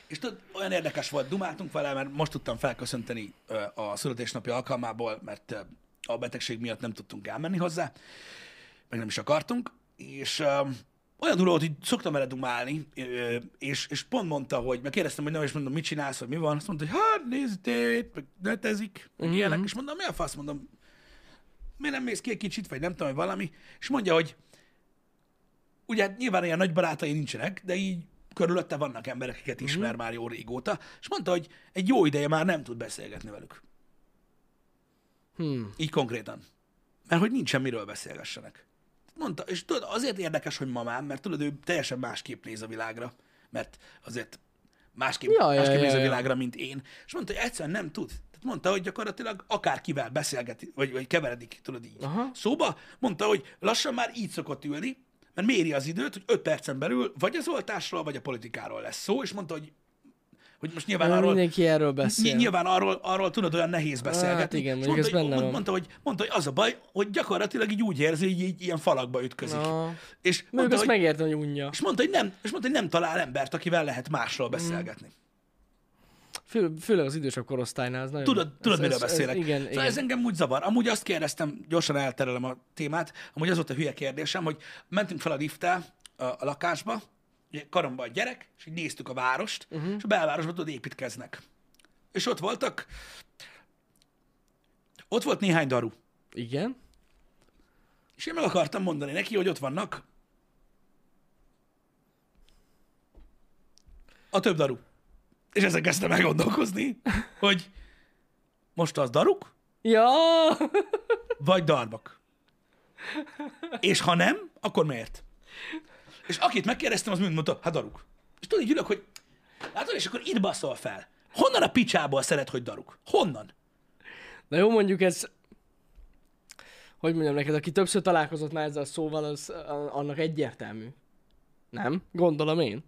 És tudod, olyan érdekes volt, dumáltunk vele, mert most tudtam felköszönteni a születésnapi alkalmából, mert a betegség miatt nem tudtunk elmenni hozzá, meg nem is akartunk, és olyan durva volt, hogy szoktam vele dumálni, és, és pont mondta, hogy, meg kérdeztem, hogy nem, és mondom, mit csinálsz, vagy mi van, azt mondta, hogy hát nézd tévét, meg netezik, meg Mhm. ilyenek, és mondom, mi a fasz, mondom, miért nem mész ki egy kicsit, vagy nem tudom, hogy valami, és mondja, hogy ugye hát nyilván ilyen nagy barátai nincsenek, de így körülötte vannak emberek, akiket ismer mm-hmm. már jó régóta, és mondta, hogy egy jó ideje már nem tud beszélgetni velük. Hmm. Így konkrétan. Mert hogy nincsen miről beszélgessenek. Mondta, és tudod, azért érdekes, hogy mamám, mert tudod, ő teljesen másképp néz a világra, mert azért másképp, Ja, ja, másképp ja, néz a ja. világra, mint én. És mondta, hogy egyszerűen nem tud. Tehát mondta, hogy gyakorlatilag akárkivel beszélget, vagy, vagy keveredik, tudod így. Aha. Szóba mondta, hogy lassan már így szokott ülni, mert méri az időt, hogy öt percen belül vagy az oltásról, vagy a politikáról lesz szó, és mondta, hogy, hogy most nyilván Ja, arról, mindenki erről beszél. Nyilván arról, arról tudod, olyan nehéz beszélgetni. Hát igen, mondta, ez hogy, benne mond- van. mondta, hogy, mondta, hogy az a baj, hogy gyakorlatilag így úgy érzi, hogy így ilyen falakba ütközik. Na. És, mondta, hogy, megértem, hogy unja. és, mondta, hogy nem, és mondta, hogy nem talál embert, akivel lehet másról Mm. beszélgetni. Fő, főleg az idősebb korosztálynál. Ez nagyon, Tudod, tudod ez, miről ez, beszélek? Ez, igen, szóval igen. ez engem úgy zavar. Amúgy azt kérdeztem, gyorsan elterelem a témát, amúgy az volt a hülye kérdésem, hogy mentünk fel a lifttel a, a lakásba, ugye karomba a gyerek, és így néztük a várost, uh-huh. és a belvárosban tudod építkeznek. És ott voltak, ott volt néhány daru. Igen. És én meg akartam mondani neki, hogy ott vannak a több daru. És ezen kezdtem elgondolkozni, hogy most az daruk, Ja! vagy darvak. És ha nem, akkor miért? És akit megkérdeztem, az mind mondta, hát daruk. És tudod, így ülök, hogy látod, és akkor itt baszol fel. Honnan a picsából szeret, hogy daruk? Honnan? Na jó, mondjuk ez... Hogy mondjam neked, aki többször találkozott már ezzel a szóval, az annak egyértelmű. Nem? Gondolom én.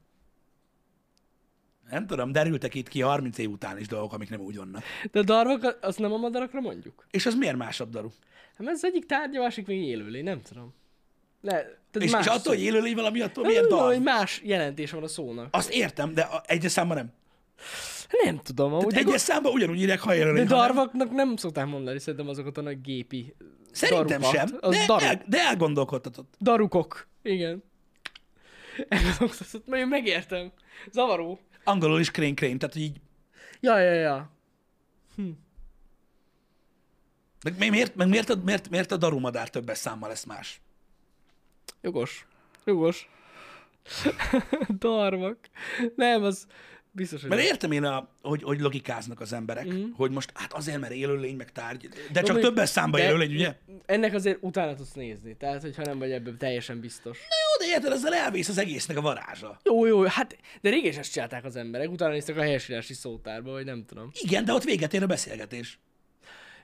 Nem tudom, derültek itt ki 30 év után is dolgok, amik nem úgy vannak. De darvak, azt nem a madarakra mondjuk? És az miért másabb daru? Hát ez egyik tárgya, másik még élőlény, nem tudom. Le, tehát És, más és attól, szó. hogy élőlény valami, attól Nem miért dal? hogy más jelentés van a szónak. Azt értem, de egyes számban nem. Nem tudom, amúgy, Egyes számban ugyanúgy írják, ha élőlény, de ha nem. darvaknak nem szokták mondani, szerintem azokat a nagy gépi Szerintem darukat. sem, Az de, daru, el, de elgondolkodtatott. darukok. Igen. Elgondolkodott, mert megértem. Zavaró. Angolul is krén-krén, tehát hogy így Ja, ja, ja. Meg mi- miért, meg miért, a, miért, miért a darumadár többes számmal lesz más? Jogos. Jogos. Darvak. Nem, az biztos, hogy... Mert értem én, a, hogy, hogy logikáznak az emberek, mm. hogy most hát azért, mert élőlény, meg tárgy, de csak többes számba élőlény, ugye? Ennek azért utána tudsz nézni. Tehát, hogyha nem vagy ebben teljesen biztos. Jó, de érted, ezzel elvész az egésznek a varázsa. Jó, jó, hát, de régen is ezt csinálták az emberek. Utána néztek a helyesírási szótárba, vagy nem tudom. Igen, de ott véget ér a beszélgetés.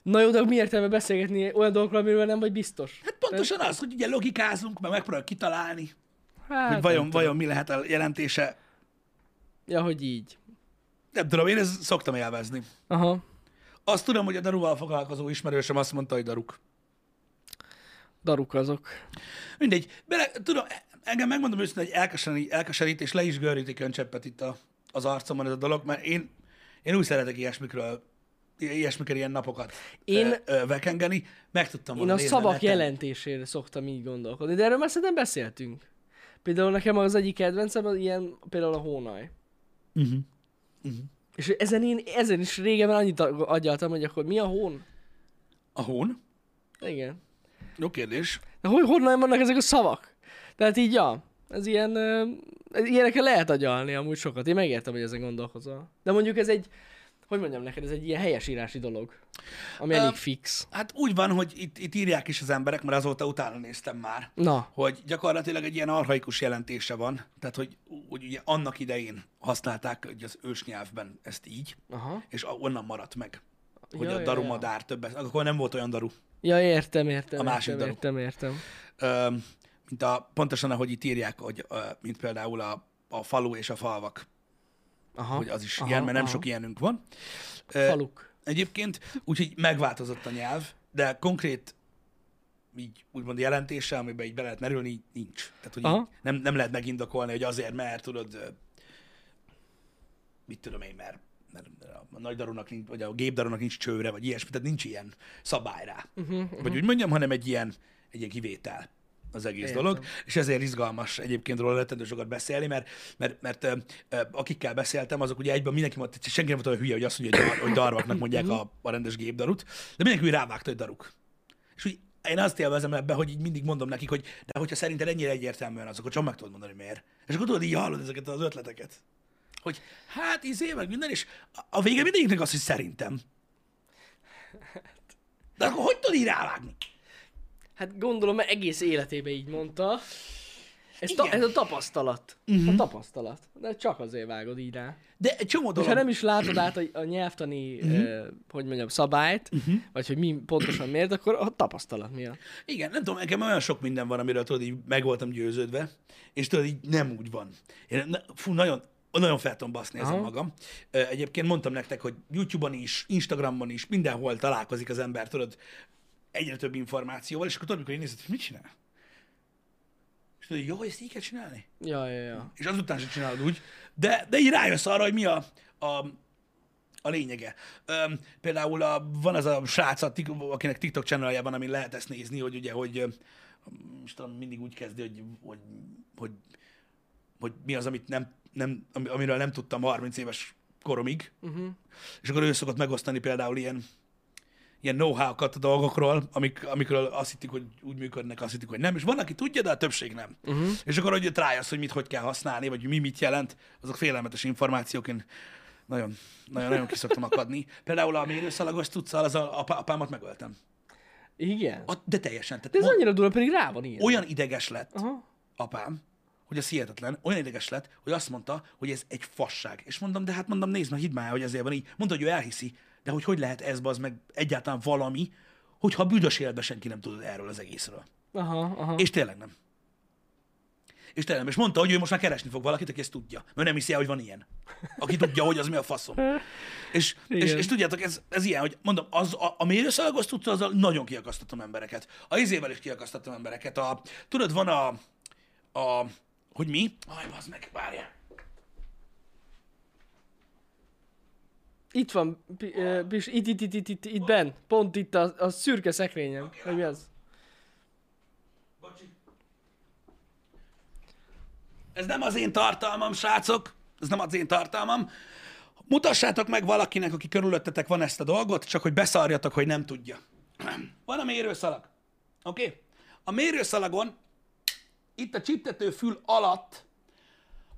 Na jó, de mi értelme beszélgetni olyan dolgokról, amiről nem vagy biztos? Hát pontosan az, hogy ugye logikázunk, meg megpróbáljuk kitalálni, Hát, hogy vajon, vajon mi lehet a jelentése. Ja, hogy így. Nem tudom, én ezt szoktam élvezni. Aha. Azt tudom, hogy a daruval foglalkozó ismerősöm azt mondta, hogy daruk. Daruk azok. Mindegy. Bele, tudom, engem megmondom őszintén, hogy elkeserít, elkeserít és le is göríti köncseppet itt a, az arcomon ez a dolog, mert én, én úgy szeretek ilyesmikről, ilyesmikről ilyen napokat Én- én, ö, vekengeni. Meg tudtam Én volna a nézni szavak neten. jelentésére szoktam így gondolkodni, de erről már szerintem beszéltünk. Például nekem az egyik kedvencem az ilyen, például a hónaj. Uh-huh. És ezen én ezen is régebben annyit ag- agyaltam, hogy akkor mi a hón? A hón? Igen. Jó kérdés. De hogy, honnan vannak ezek a szavak? Tehát így, ja, ez ilyen, ez ilyenekkel lehet agyalni amúgy sokat. Én megértem, hogy ezen gondolkozol. De mondjuk ez egy, hogy mondjam neked, ez egy ilyen helyesírási dolog, ami elég fix. Hát úgy van, hogy itt, itt írják is az emberek, mert azóta utána néztem már, Na, hogy gyakorlatilag egy ilyen arhaikus jelentése van, tehát hogy, hogy ugye annak idején használták hogy az ősnyelvben ezt így, aha. és onnan maradt meg, hogy Ja, a ja, darumadár többet, akkor nem volt olyan daru. Ja, értem, értem, A másik értem, daru. értem, értem. Ö, mint a, pontosan ahogy itt írják, hogy, mint például a, a falu és a falvak, Aha. hogy az is aha, ilyen, mert nem aha. sok ilyenünk van. Faluk. Egyébként, úgyhogy megváltozott a nyelv, de konkrét így úgymond jelentése, amiben így be lehet merülni, így nincs. Tehát, hogy így nem, nem lehet megindokolni, hogy azért, mert tudod, mit tudom én, mert, mert a nagy darunak nincs, vagy a gépdarunak nincs csőre, vagy ilyesmi, tehát nincs ilyen szabály rá. Uh-huh, uh-huh. Vagy úgy mondjam, hanem egy ilyen, egy ilyen kivétel az egész Értem. dolog, és ezért izgalmas egyébként róla rettentő sokat beszélni, mert, mert, mert ö, ö, akikkel beszéltem, azok ugye egyben mindenki mondta, senki nem volt olyan hülye, hogy azt mondja, hogy, dar, hogy darvaknak mondják a, a rendes gépdarut, de mindenki úgy rávágta, hogy daruk. És úgy én azt élvezem ebben, hogy így mindig mondom nekik, hogy de hogyha szerinted ennyire egyértelműen azok, akkor csak meg tudod mondani, miért. És akkor tudod, így hallod ezeket az ötleteket. Hogy hát izé, meg minden, és a- a vége mindegyiknek az, hogy szerintem. De akkor hogy tudod így rávágni? Hát gondolom, mert egész életében így mondta. Ez, ta, ez a tapasztalat. Uh-huh. A tapasztalat. De csak azért vágod így rá. De egy csomó És dolog. ha nem is látod át a, a nyelvtani, uh-huh. uh, hogy mondjam, szabályt, uh-huh. vagy hogy mi pontosan miért, akkor a tapasztalat miatt. Igen, nem tudom, nekem olyan sok minden van, amiről tudod, így meg voltam győződve, és tudod, így nem úgy van. Én, fú, nagyon, nagyon fel tudom baszni ezen Aha. magam. Egyébként mondtam nektek, hogy YouTube-on is, Instagramon is, mindenhol találkozik az ember, tudod, egyre több információval, és akkor tudod, amikor én nézed, hogy mit csinál? És tudod, jó, ezt így kell csinálni? Ja, ja, ja. És azután sem csinálod úgy, de, de így rájössz arra, hogy mi a, a, a lényege. Öm, például a, van az a srác, a akinek TikTok channelje van, amin lehet ezt nézni, hogy ugye, hogy most tudom, mindig úgy kezdi, hogy, hogy, hogy, hogy mi az, amit nem, nem, ami- amiről nem tudtam 30 éves koromig. Uh-huh. És akkor ő szokott megosztani például ilyen, ilyen know-how-kat a dolgokról, amik, amikről azt hittik, hogy úgy működnek, azt hittik, hogy nem. És van, aki tudja, de a többség nem. Uh-huh. És akkor, hogy rájössz, hogy mit hogy kell használni, vagy mi mit jelent, azok félelmetes információk, én nagyon, nagyon, nagyon kiszoktam akadni. Például a mérőszalagos cuccal, az a, apá, apámat megöltem. Igen. A, de teljesen. Tehát De ez mo- annyira durva, pedig rá van ilyen. olyan ideges lett Aha. apám, hogy ez hihetetlen, olyan ideges lett, hogy azt mondta, hogy ez egy fasság. És mondom, de hát mondom, nézd meg, hidd már, hogy ezért van így. Mondta, hogy ő elhiszi, de hogy hogy lehet ez, az meg egyáltalán valami, hogyha büdös életben senki nem tud erről az egészről. Aha, aha. És tényleg nem. És tényleg nem. És mondta, hogy ő most már keresni fog valakit, aki ezt tudja. Mert nem hiszi el, hogy van ilyen. Aki tudja, hogy az mi a faszom. És, és, és tudjátok, ez, ez ilyen, hogy mondom, az, a, a mérőszalagos tudta, azzal nagyon kiakasztottam embereket. A izével is kiakasztottam embereket. A, tudod, van a, a hogy mi? Aj, az meg, várjál. Itt van, Pis, itt, itt, itt, itt, itt, itt ben, pont itt a, a szürke szekrényem. Vagy mi az? Ez nem az én tartalmam, srácok. Ez nem az én tartalmam. Mutassátok meg valakinek, aki körülöttetek van ezt a dolgot, csak hogy beszarjatok, hogy nem tudja. Van a mérőszalag. Oké? Okay? A mérőszalagon itt a csiptető fül alatt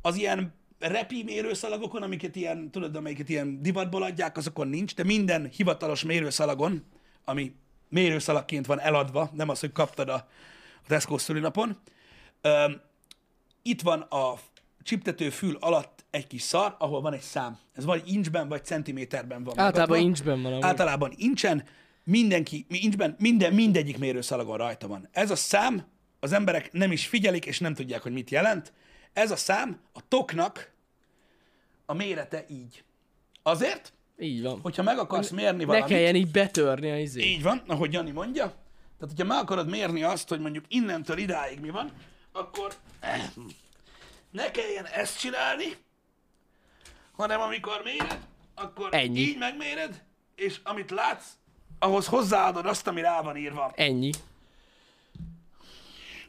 az ilyen repi mérőszalagokon, amiket ilyen, tudod, amelyiket ilyen divatból adják, azokon nincs, de minden hivatalos mérőszalagon, ami mérőszalagként van eladva, nem az, hogy kaptad a, a Tesco szülinapon, itt van a csiptető fül alatt egy kis szar, ahol van egy szám. Ez vagy incsben, vagy centiméterben van. Általában megadva. incsben van. amúgy. Általában incsen, mindenki, incsben, minden, mindegyik mérőszalagon rajta van. Ez a szám, az emberek nem is figyelik, és nem tudják, hogy mit jelent. Ez a szám a toknak a mérete így. Azért, Így van. hogyha meg akarsz mérni Ne valamit, kelljen így betörni a izé. így van, ahogy Jani mondja, tehát hogyha meg akarod mérni azt, hogy mondjuk innentől idáig mi van, akkor eh, ne kelljen ezt csinálni, hanem amikor méred, akkor Ennyi. így megméred, és amit látsz, ahhoz hozzáadod azt, ami rá van írva. Ennyi.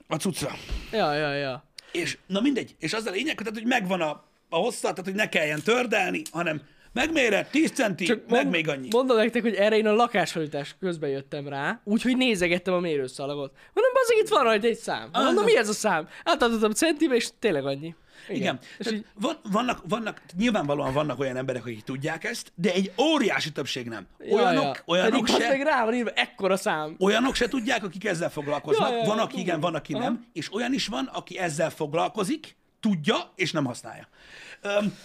A cucca. Ja, ja, ja. És na mindegy, és az a lényeg, tehát, hogy megvan a, a hossza, tehát hogy ne kelljen tördelni, hanem megméred, 10 centi, Csak meg még annyi. Mondom nektek, hogy erre én a lakásfelújítás közben jöttem rá, úgyhogy nézegettem a mérőszalagot. Mondom, az itt van rajta egy szám. Mondom, mi ez a szám? Átadottam centibe, és tényleg annyi. Igen. Igen. És Tehát így, van, vannak, vannak, nyilvánvalóan vannak olyan emberek, akik tudják ezt, de egy óriási többség nem. Olyanok, ja, ja. olyanok, Pedig se, meg rá van írva ekkora szám. olyanok se tudják, akik ezzel foglalkoznak. Ja, ja, van, aki igen, van, aki nem, és olyan is van, aki ezzel foglalkozik, tudja, és nem használja. Öm,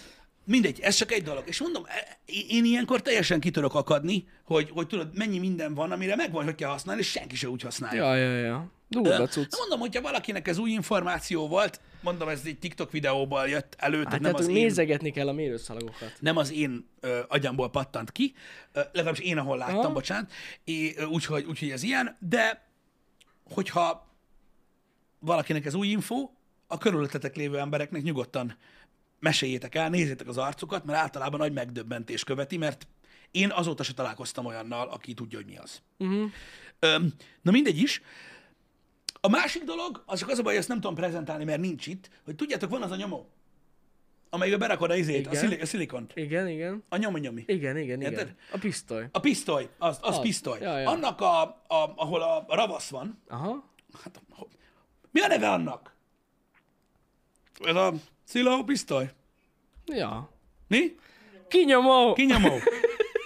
mindegy, ez csak egy dolog. És mondom, e- én ilyenkor teljesen ki tudok akadni, hogy, hogy tudod, mennyi minden van, amire megvan, hogy kell használni, és senki se úgy használja. Ja, ja, ja. Durva cucc. Mondom, hogyha valakinek ez új információ volt, mondom, ez egy TikTok videóból jött elő, tehát Hát nem tehát az hogy én nézegetni kell a mérőszalagokat. nem az én ö, agyamból pattant ki, ö, legalábbis én, ahol láttam, Aha. bocsánat, úgyhogy, úgyhogy ez ilyen, de hogyha valakinek ez új info, a körülöttetek lévő embereknek nyugodtan meséljétek el, nézzétek az arcukat, mert általában nagy megdöbbentés követi, mert én azóta se találkoztam olyannal, aki tudja, hogy mi az. Uh-huh. Öm, na mindegy is. A másik dolog, az csak az a baj, hogy ezt nem tudom prezentálni, mert nincs itt, hogy tudjátok, van az a nyomó, amelybe berakod a izét, a, Igen. szili- a szilikont. Igen, igen. A nyomi-nyomi. Igen, igen, igen. Érted? A pisztoly. A pisztoly, az, az, Az. pisztoly. Ja, ja. Annak, a, a, ahol a, a ravasz van, Aha. hát, mi a neve annak? Ez a sziló pisztoly. Ja. Mi? Kinyomó! Kinyomó.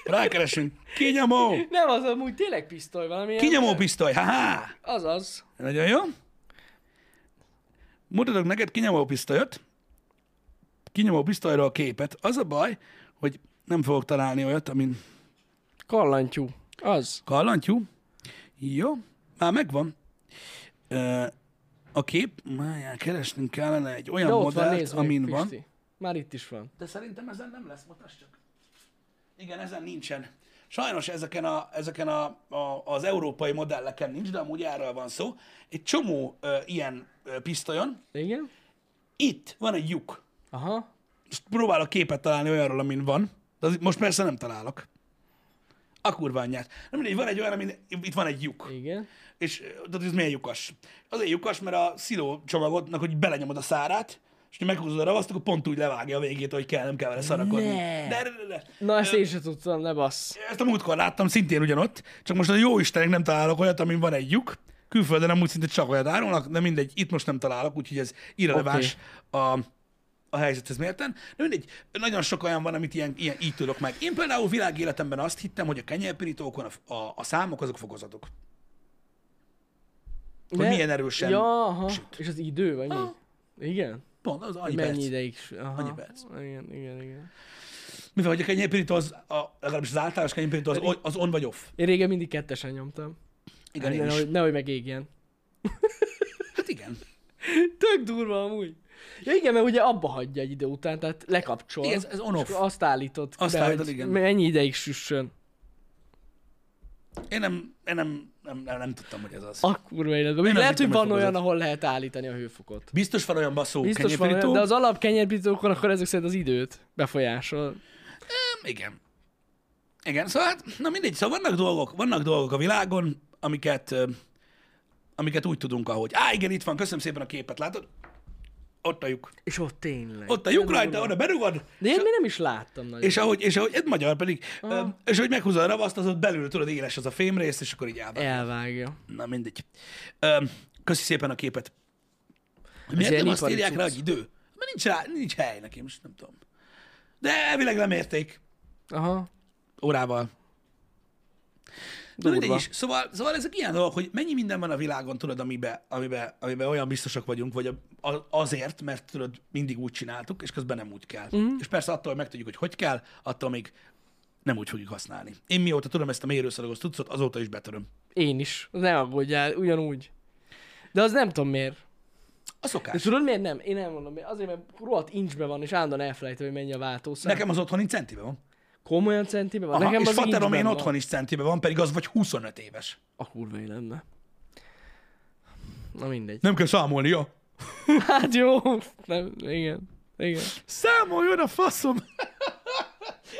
Rákeresünk. Kinyomó. Nem az amúgy tényleg pisztoly valami. Kinyomó pisztoly. Ha-ha. Azaz. Nagyon jó. Mutatok neked kinyomó pisztolyot. Kinyomó pisztolyról a képet. Az a baj, hogy nem fogok találni olyat, amin Kallantyú. Az. kallantyú. Jó, már megvan. Ö, A kép, már keresnünk kellene egy olyan De ott van, modellt, nézd meg, amin van. Pisti. Már itt is van. De szerintem ezen nem lesz, mutasd csak. Igen, ezen nincsen. Sajnos ezeken, a, ezeken a, a, az európai modelleken nincs, de amúgy erről van szó. Egy csomó ö, ilyen ö, pisztolyon. Igen? Itt van egy lyuk. Aha. Most próbálok képet találni olyanról, amin van. De az, most persze nem találok. A kurva anyját. Nem mindegy, van egy olyan, amin itt van egy lyuk. Igen. És tudod, ez miért lyukas? Azért lyukas, mert a sziló csomagodnak, hogy belenyomod a szárát, és ha meghúzod a ravaszt, akkor pont úgy levágja a végét, hogy kell, nem kell vele szarakodni. Ne. De, de, de. Na ezt én sem tudtam, ne bassz. Ezt a múltkor láttam, szintén ugyanott, csak most a jó Istenek nem találok olyat, amin van egy lyuk. Külföldön amúgy szinte csak olyat árulnak, de mindegy, itt most nem találok, úgyhogy ez irreleváns a, a helyzethez mérten. De mindegy, nagyon sok olyan van, amit ilyen, ilyen így tudok meg. Én például világéletemben azt hittem, hogy a kenyérpirítókon a, a, a számok azok fokozatok. Hogy milyen erősen Ja, aha. süt. És az idő, vagy mi? Aha. Igen? Pont, az annyi Mennyi perc. ideig? Aha. Annyi perc. Igen, igen, igen. Mivel hogy a kenyérpirító az, a, legalábbis az általános kenyérpirító az, Pedig- az on vagy off. Én régen mindig kettesen nyomtam. Igen, én is. nehogy, nehogy megégjen. Hát igen. Tök durva amúgy. Ja igen, mert ugye abba hagyja egy idő után, tehát lekapcsol. Igen, ez- ez on-off. és akkor Azt állítod Azt be, állítod, igen. Mennyi ideig süssön. Én nem, én nem, nem, nem, nem tudtam, hogy ez az. A kurva életben. Én lehet, hogy van hogy olyan, fokozat. ahol lehet állítani a hőfokot. Biztos van olyan baszó Biztos van olyan, de az alap kenyérpirítókon akkor ezek szerint az időt befolyásol. Igen. Igen, szóval hát, na mindegy, szóval vannak dolgok, vannak dolgok a világon, amiket, amiket úgy tudunk, ahogy. Á, igen, itt van, köszönöm szépen a képet, látod? Ott a lyuk. És ott tényleg. Ott a lyuk Nem rajta, oda berugod, De én még nem is láttam nagyon. és ahogy, és ahogy, ez magyar pedig, ö, és ahogy meghúzod a ravaszt, az ott belül tudod éles az a fémrész, és akkor így elvág. Elvágja. Na mindegy. Köszi szépen a képet. Miért nem azt írják rá, cucc. hogy idő? Mert nincs, rá, nincs hely neki, most nem tudom. De elvileg lemérték Aha. órával. De mindegy is. Szóval, szóval ezek ilyen dolgok, hogy mennyi minden van a világon, tudod, amiben, amiben, amiben olyan biztosak vagyunk, vagy azért, mert tudod, mindig úgy csináltuk, és közben nem úgy kell. Mm. És persze attól, hogy megtudjuk, hogy hogy kell, attól még nem úgy fogjuk használni. Én mióta tudom ezt a mérőszalagos tucot, azóta is betöröm. Én is. Ne aggódjál, ugyanúgy. De az nem tudom miért. A De szokás. tudod miért nem? Én elmondom miért. Azért, mert rohadt incsbe van, és állandóan elfelejtem, hogy mennyi a váltószám. Nekem az otthoni centibe van. Komolyan centibe van? Aha, Nekem és az faterom én otthon is centibe van, pedig az vagy 25 éves. A kurva lenne. Na mindegy. Nem kell számolni, jó? Hát jó. Nem, igen. Igen. Számoljon a faszom!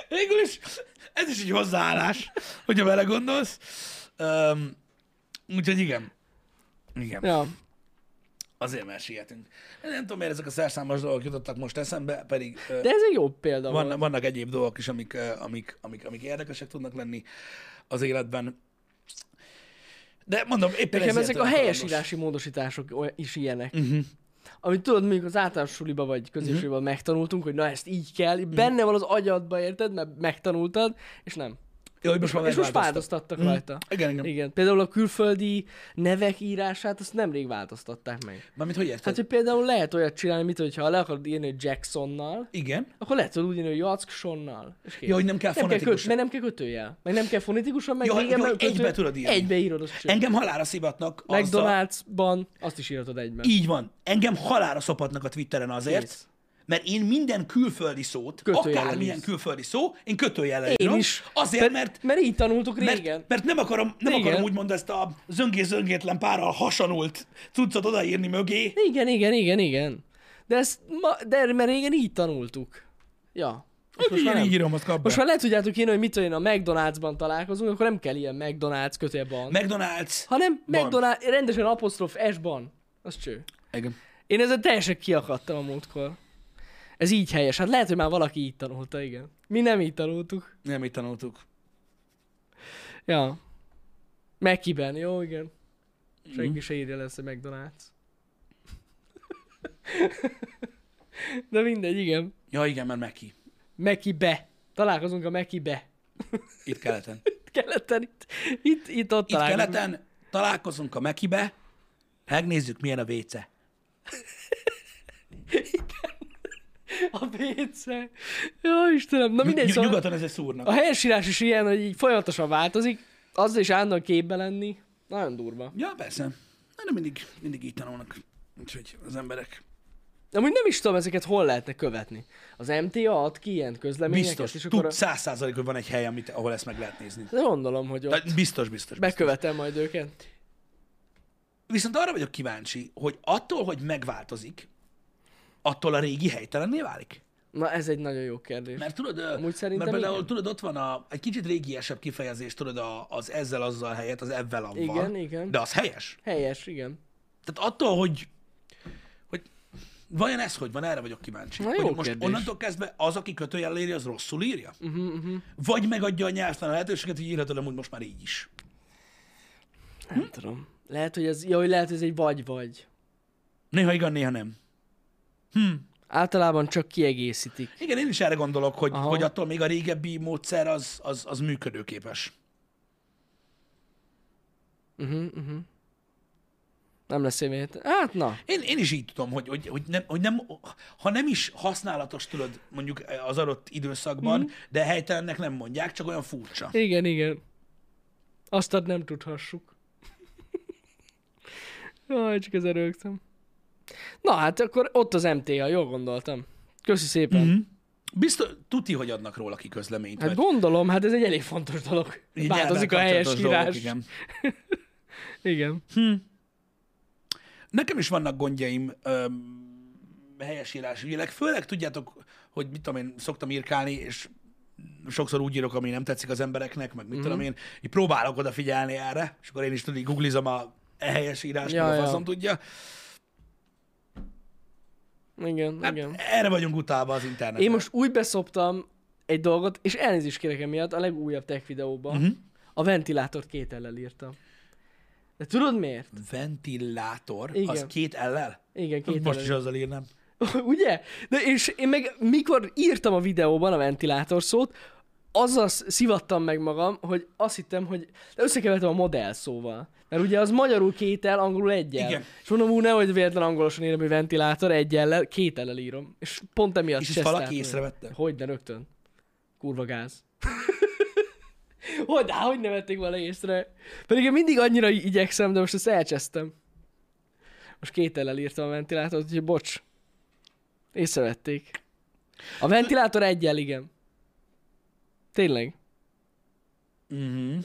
Végül is, ez is egy hozzáállás, hogyha belegondolsz. Um, úgyhogy igen. Igen. Ja. Azért mert sietünk. Nem tudom, miért ezek a szerszámos dolgok jutottak most eszembe, pedig De ez egy jó példa vannak, volt. vannak egyéb dolgok is, amik, amik, amik, amik érdekesek tudnak lenni az életben. De mondom, éppen Nekem ezek a helyesírási módosítások oly- is ilyenek. Uh-huh. Amit tudod, mondjuk az általános suliba vagy középsuliba uh-huh. megtanultunk, hogy na ezt így kell, uh-huh. benne van az agyadba, érted? Mert megtanultad, és nem. Jó, hogy most már és most változtattak Mhm. rajta. Igen, igen. Igen. Például a külföldi nevek írását, azt nemrég változtatták meg. Mármint hogy érted? Hát, hogy például lehet olyat csinálni, mint hogyha le akarod írni, hogy Jacksonnal, Igen. akkor lehet tudod úgy írni, hogy Jacksonnal. Ja, hogy nem kell nem kell, fonetikus. köt, mert nem kell kötőjel. Meg nem kell fonetikusan, meg régen ja, meg hogy egybe kötő- tudod írni. Egybe írod, azt cső. Engem halára szivatnak McDonald'sban azt is írhatod egyben. így van, engem halára szopatnak a Twitteren azért, Kész. Mert én minden külföldi szót, akármilyen írsz. külföldi szó, én kötőjellel Én írom. is. Azért, mert, mert, mert így tanultuk régen. mert, mert nem akarom, nem Igen. akarom úgymond ezt a zöngés-zöngétlen párral hasanult cuccot odaírni mögé. Igen, igen, igen, igen. De ezt ma, de mert régen így tanultuk. Ja. És Most már én nem. így írom, azt kap. Most már le tudjátok írni, hogy mit tudom én, a McDonald'sban találkozunk, akkor nem kell ilyen McDonald's kötélban. McDonald's. hanem Ban. McDonald's, rendesen apostrof S-ban. Az cső. Igen. Én ezen teljesen kiakadtam a múltkor. Ez így helyes. Hát lehet, hogy már valaki így tanulta, igen. Mi nem így tanultuk. Nem így tanultuk. Ja. Mekiben, jó, igen. Senki se írja lesz, hogy McDonald's. De mindegy, igen. Ja, igen, mert Meki. Mekibe. Találkozunk a Mekibe. Itt keleten. Keleten, itt, itt, itt ott Itt találkozunk. keleten találkozunk a Mekibe, megnézzük, milyen a véce. A WC. Jó, Istenem. Na mindegy, Ny- szóval nyugaton ezzel szúrnak. a helyesírás is ilyen, hogy így folyamatosan változik. Azzal is állandóan képbe lenni. Nagyon durva. Ja, persze. Na, de mindig, mindig így tanulnak. Úgyhogy az emberek. Amúgy nem is tudom, ezeket hol lehetne követni. Az MTA ad ki ilyen közleményeket, Biztos. és akkor... Tud száz százalék, hogy van egy hely, amit, ahol ezt meg lehet nézni. De gondolom, hogy ott De biztos, biztos. biztos. bekövetem majd őket. Viszont arra vagyok kíváncsi, hogy attól, hogy megváltozik, attól a régi helytelenné válik? Na, ez egy nagyon jó kérdés. Mert tudod, Amúgy mert például igen. tudod, ott van a, egy kicsit régiesebb kifejezés, tudod, a, az ezzel azzal helyett, az evvel avval. Igen, igen. De az helyes. Helyes, igen. Tehát attól, hogy, hogy vajon ez hogy van, erre vagyok kíváncsi. Na, hogy jó most kérdés. onnantól kezdve az, aki kötőjel írja, az rosszul írja? Uh-huh, uh-huh. Vagy megadja a nyelvtelen a lehetőséget, hogy írhatod amúgy most már így is. Nem hm? tudom. Lehet, hogy ez, jó, hogy lehet, hogy ez egy vagy-vagy. Néha igen, néha nem. Általában csak kiegészítik. Igen, én is erre gondolok, hogy, Aha. hogy attól még a régebbi módszer az, az, az működőképes. Uh-huh, uh-huh. Nem lesz évét. Hát na. Én, én is így tudom, hogy, hogy, hogy, nem, hogy nem, ha nem is használatos, tudod, mondjuk az adott időszakban, mm. de helytelennek nem mondják, csak olyan furcsa. Igen, igen. Azt ad nem tudhassuk. Jaj, csak ezen rögtem. Na hát akkor ott az MTA, jól gondoltam. Köszi szépen. Mhm. Mm-hmm. Biztos, tuti, hogy adnak róla ki közleményt. Hát vagy gondolom, hát ez egy elég fontos dolog. így Változik a helyes írás. Igen. igen. Nekem is vannak gondjaim öm, helyesírás ügyileg, főleg tudjátok, hogy mit tudom én, szoktam írkálni, és sokszor úgy írok, ami nem tetszik az embereknek, meg mit mm. tudom én, így próbálok odafigyelni erre, és akkor én is így googlizom a helyes írás, Ja, ja, tudja. Igen, Hát igen. erre vagyunk utálva az interneten. Én most úgy beszoptam egy dolgot, és elnézést kérek emiatt a legújabb tech videóban. Mhm. A ventilátort két ellel írtam. De tudod miért? Ventilátor, Igen. az két ellel? Igen, két Most is ellel. azzal írnám. Ugye? De és én meg mikor írtam a videóban a ventilátor szót, azzal sz- szivattam meg magam, hogy azt hittem, hogy de összekevertem a modell szóval. Mert ugye az magyarul kétel, angolul egyel. Igen. És mondom, úgy nehogy véletlen angolosan írom, hogy ventilátor, egyellel, kétellel írom. És pont emiatt És ezt valaki észrevette? Hogy ne rögtön. Kurva gáz. hogy, de hogy ne vették volna észre? Pedig én mindig annyira igyekszem, de most ezt elcsesztem. Most két ellel írtam a ventilátort, úgyhogy bocs. Észrevették. A ventilátor egyel, igen. Tényleg. Mhm.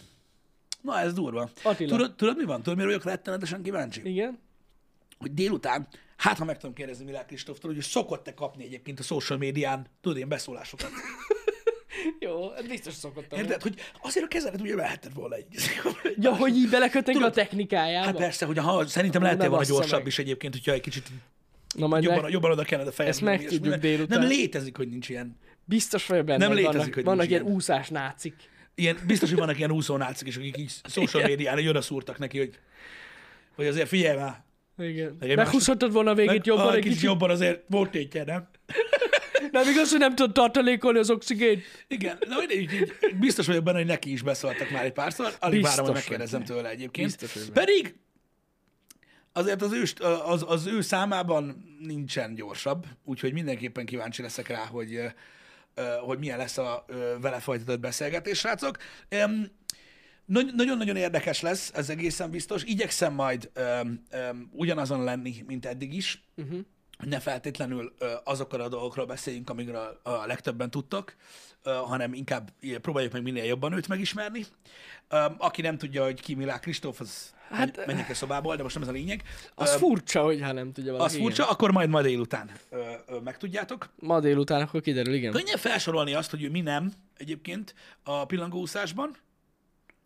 Na, ez durva. Attila. Tudod, tudod, mi van? Tudod, mire vagyok rettenetesen kíváncsi? Igen? Hogy délután, hát ha meg tudom kérdezni Milák Kristóftól, hogy szokott-e kapni egyébként a social médián, tudod, ilyen beszólásokat. Jó, ez biztos szokottam. Érted? Hogy azért a kezelet ugye vehetted volna egy. Ja, hogy így belekötnek a technikájába? Hát persze, hogy ha, szerintem lehet volna gyorsabb meg. is egyébként, hogyha egy kicsit Na majd jobban, meg, jobban oda kellene fejezni. Ezt megtudjuk délután. Nem létezik, hogy nincs ilyen. Biztos vagyok benne, Nem létezik, vannak, hogy vannak ilyen ilyen. úszás nácik. ilyen. Biztos, hogy vannak ilyen úszónácik is, akik így social médián oda szúrtak neki, hogy, hogy azért figyelj már. Igen. Meg egy Meghúzhattad volna a végét Meg- jobban egy kicsit. jobban azért volt tétje, nem? Nem igaz, hogy nem tudod tartalékolni az oxigént? Igen, de így, így biztos vagyok benne, hogy neki is beszóltak már egy párszor. Alig Biztos várom, hogy megkérdezem tőle egyébként. Biztos. Pedig azért az ő, az, az ő számában nincsen gyorsabb, úgyhogy mindenképpen kíváncsi leszek rá, hogy, hogy milyen lesz a vele folytatott beszélgetés, srácok. Nagyon-nagyon érdekes lesz, ez egészen biztos. Igyekszem majd öm, öm, ugyanazon lenni, mint eddig is. Uh-huh. ne feltétlenül ö, azokról a dolgokról beszéljünk, amikről a legtöbben tudtak, ö, hanem inkább próbáljuk meg minél jobban őt megismerni. Ö, Aki nem tudja, hogy ki Milák Kristóf, az hát, menjek a szobából, de most nem ez a lényeg. Az Ö, furcsa, hogy ha nem tudja valaki. az furcsa, akkor majd ma délután ö, ö, megtudjátok. Igen. Ma délután akkor kiderül, igen. Könnyen felsorolni azt, hogy mi nem egyébként a pillangóúszásban,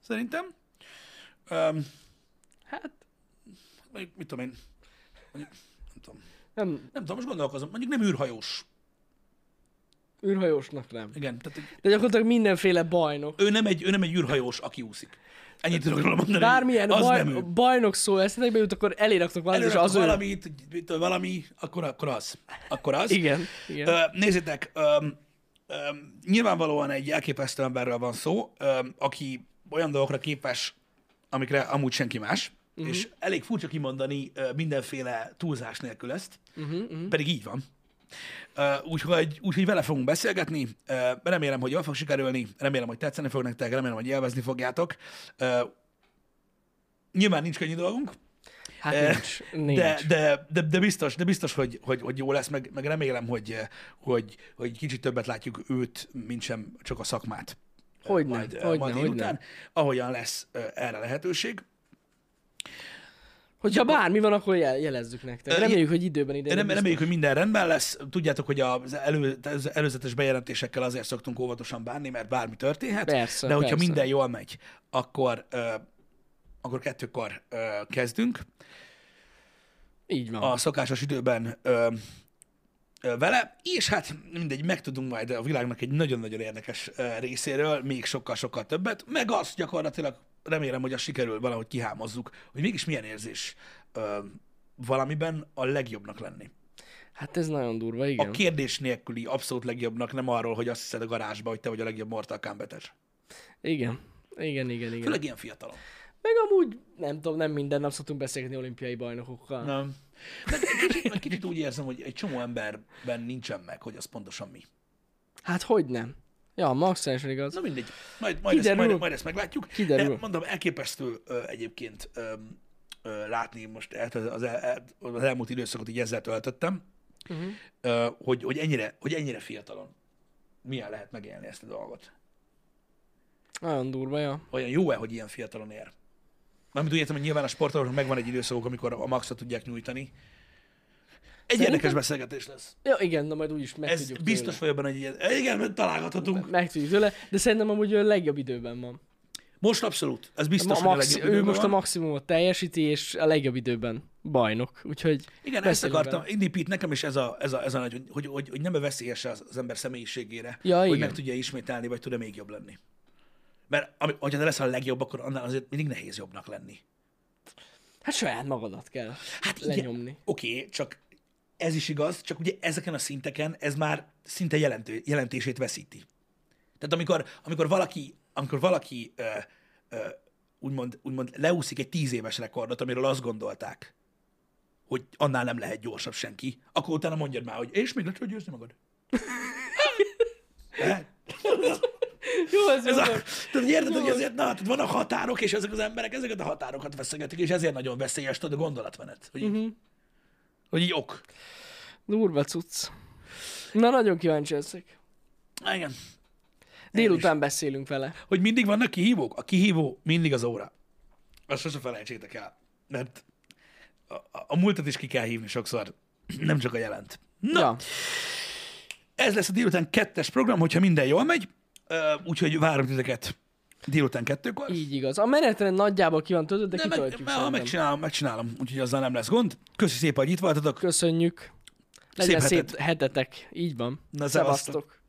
szerintem. Öm, Hát, mondjuk, mit tudom én, mondjuk, nem tudom, nem, nem tudom, most gondolkozom, mondjuk nem űrhajós. űrhajósnak nem. Igen, tehát De gyakorlatilag mindenféle bajnok. ő nem egy, ő nem egy űrhajós, aki úszik. Ennyit tudok róla mondani. Bármilyen az baj, nem ő. bajnok szó eszetekbe jut, akkor eléraktok valamit, és az ő. valamit, tudom, valami, akkor, akkor az. Akkor az. Igen, igen. Ö, nézzétek, öm, öm, nyilvánvalóan egy elképesztő emberről van szó, öm, aki olyan dolgokra képes, amikre amúgy senki más, uh-huh. és elég furcsa kimondani ö, mindenféle túlzás nélkül ezt, Uh-huh, uh-huh. pedig így van. Úgyhogy, úgyhogy vele fogunk beszélgetni. Ö, Remélem, hogy jól fog sikerülni, remélem, hogy tetszeni fog nektek, remélem, hogy élvezni fogjátok. Nyilván nincs könnyű dolgunk, Hát Eh, nincs. nincs. de, de, de, de, biztos, de biztos hogy, hogy, hogy jó lesz, meg, meg remélem, hogy, hogy, hogy kicsit többet látjuk őt, mint sem csak a szakmát. Hogyne, majd, hogyne, majd hogyne. délután, ahogyan lesz erre lehetőség. Hogyha bármi van, akkor jel- jelezzük nektek. Reméljük, hogy időben ide. Rem, reméljük, hogy minden rendben lesz. Tudjátok, hogy az, elő, az előzetes bejelentésekkel azért szoktunk óvatosan bánni, mert bármi történhet. Persze, de hogyha persze. minden jól megy, akkor, ö, akkor kettőkor ö, kezdünk. Így van. a szokásos időben ö, vele, és hát mindegy, megtudunk majd a világnak egy nagyon-nagyon érdekes részéről, még sokkal-sokkal többet, meg azt gyakorlatilag remélem, hogy azt sikerül valahogy kihámozzuk, hogy mégis milyen érzés ö, valamiben a legjobbnak lenni. Hát ez nagyon durva, A igen. kérdés nélküli abszolút legjobbnak, nem arról, hogy azt hiszed a garázsba, hogy te vagy a legjobb Mortal Kombat-es. Igen. Igen, igen, igen. Főleg ilyen fiatalon. Meg amúgy, nem tudom, nem minden nap szoktunk beszélgetni olimpiai bajnokokkal. Nem. Egy kicsit, kicsit úgy érzem, hogy egy csomó emberben nincsen meg, hogy az pontosan mi. Hát hogy nem? Ja, maximálisan igaz. Na mindegy, majd, majd, ezt, majd, majd ezt meglátjuk. Kiderül. De mondom, elképesztő ö, egyébként ö, ö, látni most el- az, el, az elmúlt időszakot így ezzel töltöttem, Uh-huh. ö, hogy, hogy, ennyire, hogy ennyire fiatalon milyen lehet megélni ezt a dolgot. Nagyon durva, ja. Olyan jó-e, hogy ilyen fiatalon ér? Mármint úgy értem, hogy nyilván a sportolóknak megvan egy időszakok, amikor a maxot tudják nyújtani. Egy Szerintem- érdekes beszélgetés lesz. Ja, igen, na majd úgyis Ez megtudjuk biztos tőle. vagyok benne, hogy ilyen, igen, mert találgathatunk. Megtudjuk tőle, de szerintem amúgy a legjobb időben van. Most abszolút. Ez biztos, hogy a maxi- legjobb ő időben most a van. maximumot teljesíti, és a legjobb időben bajnok. Úgyhogy Igen, ezt akartam. vele. Indy Pete, nekem is ez a, ez a, ez a nagy, hogy, hogy, hogy, hogy nem veszélyes az, az ember személyiségére, Ja, hogy igen. meg tudja ismételni, vagy tud-e még jobb lenni. Mert ami, hogyha te leszel a legjobb, akkor annál azért mindig nehéz jobbnak lenni. Hát saját magadat kell Hát lenyomni. oké, csak ez is igaz, csak ugye ezeken a szinteken ez már szinte jelentő, jelentését veszíti. Tehát amikor, amikor valaki, amikor valaki ö, ö, úgymond, úgymond leúszik egy tíz éves rekordot, amiről azt gondolták, hogy annál nem lehet gyorsabb senki, akkor utána mondjad már, hogy és még le tudod győzni magad. Jó, ez, Ez jó. a, tehát érted, hogy ezért, na, tehát vannak határok, és ezek az emberek ezeket a határokat veszegetik, és ezért nagyon veszélyes, tudod, a gondolatmenet. Hogy, Mhm. Hogy így ok. Durva cucc. Na, nagyon kíváncsi leszek. Igen. Délután beszélünk vele. Hogy mindig vannak kihívók? A kihívó mindig az óra. Azt sose felejtsétek el. Mert a, a, a múltat is ki kell hívni sokszor, nem csak a jelent. Na, Ja. ez lesz a délután kettes program, hogyha minden jól megy, úgyhogy várom titeket délután kettőkor. Így igaz. A menetrend nagyjából ki van töltött, de De meg, kitöltjük me, ha megcsinálom, megcsinálom, úgyhogy azzal nem lesz gond. Köszi szépen, hogy itt voltatok. Köszönjük. Legyen Szép szép, hetet. hetetek. Így van. Na. Szevasztok.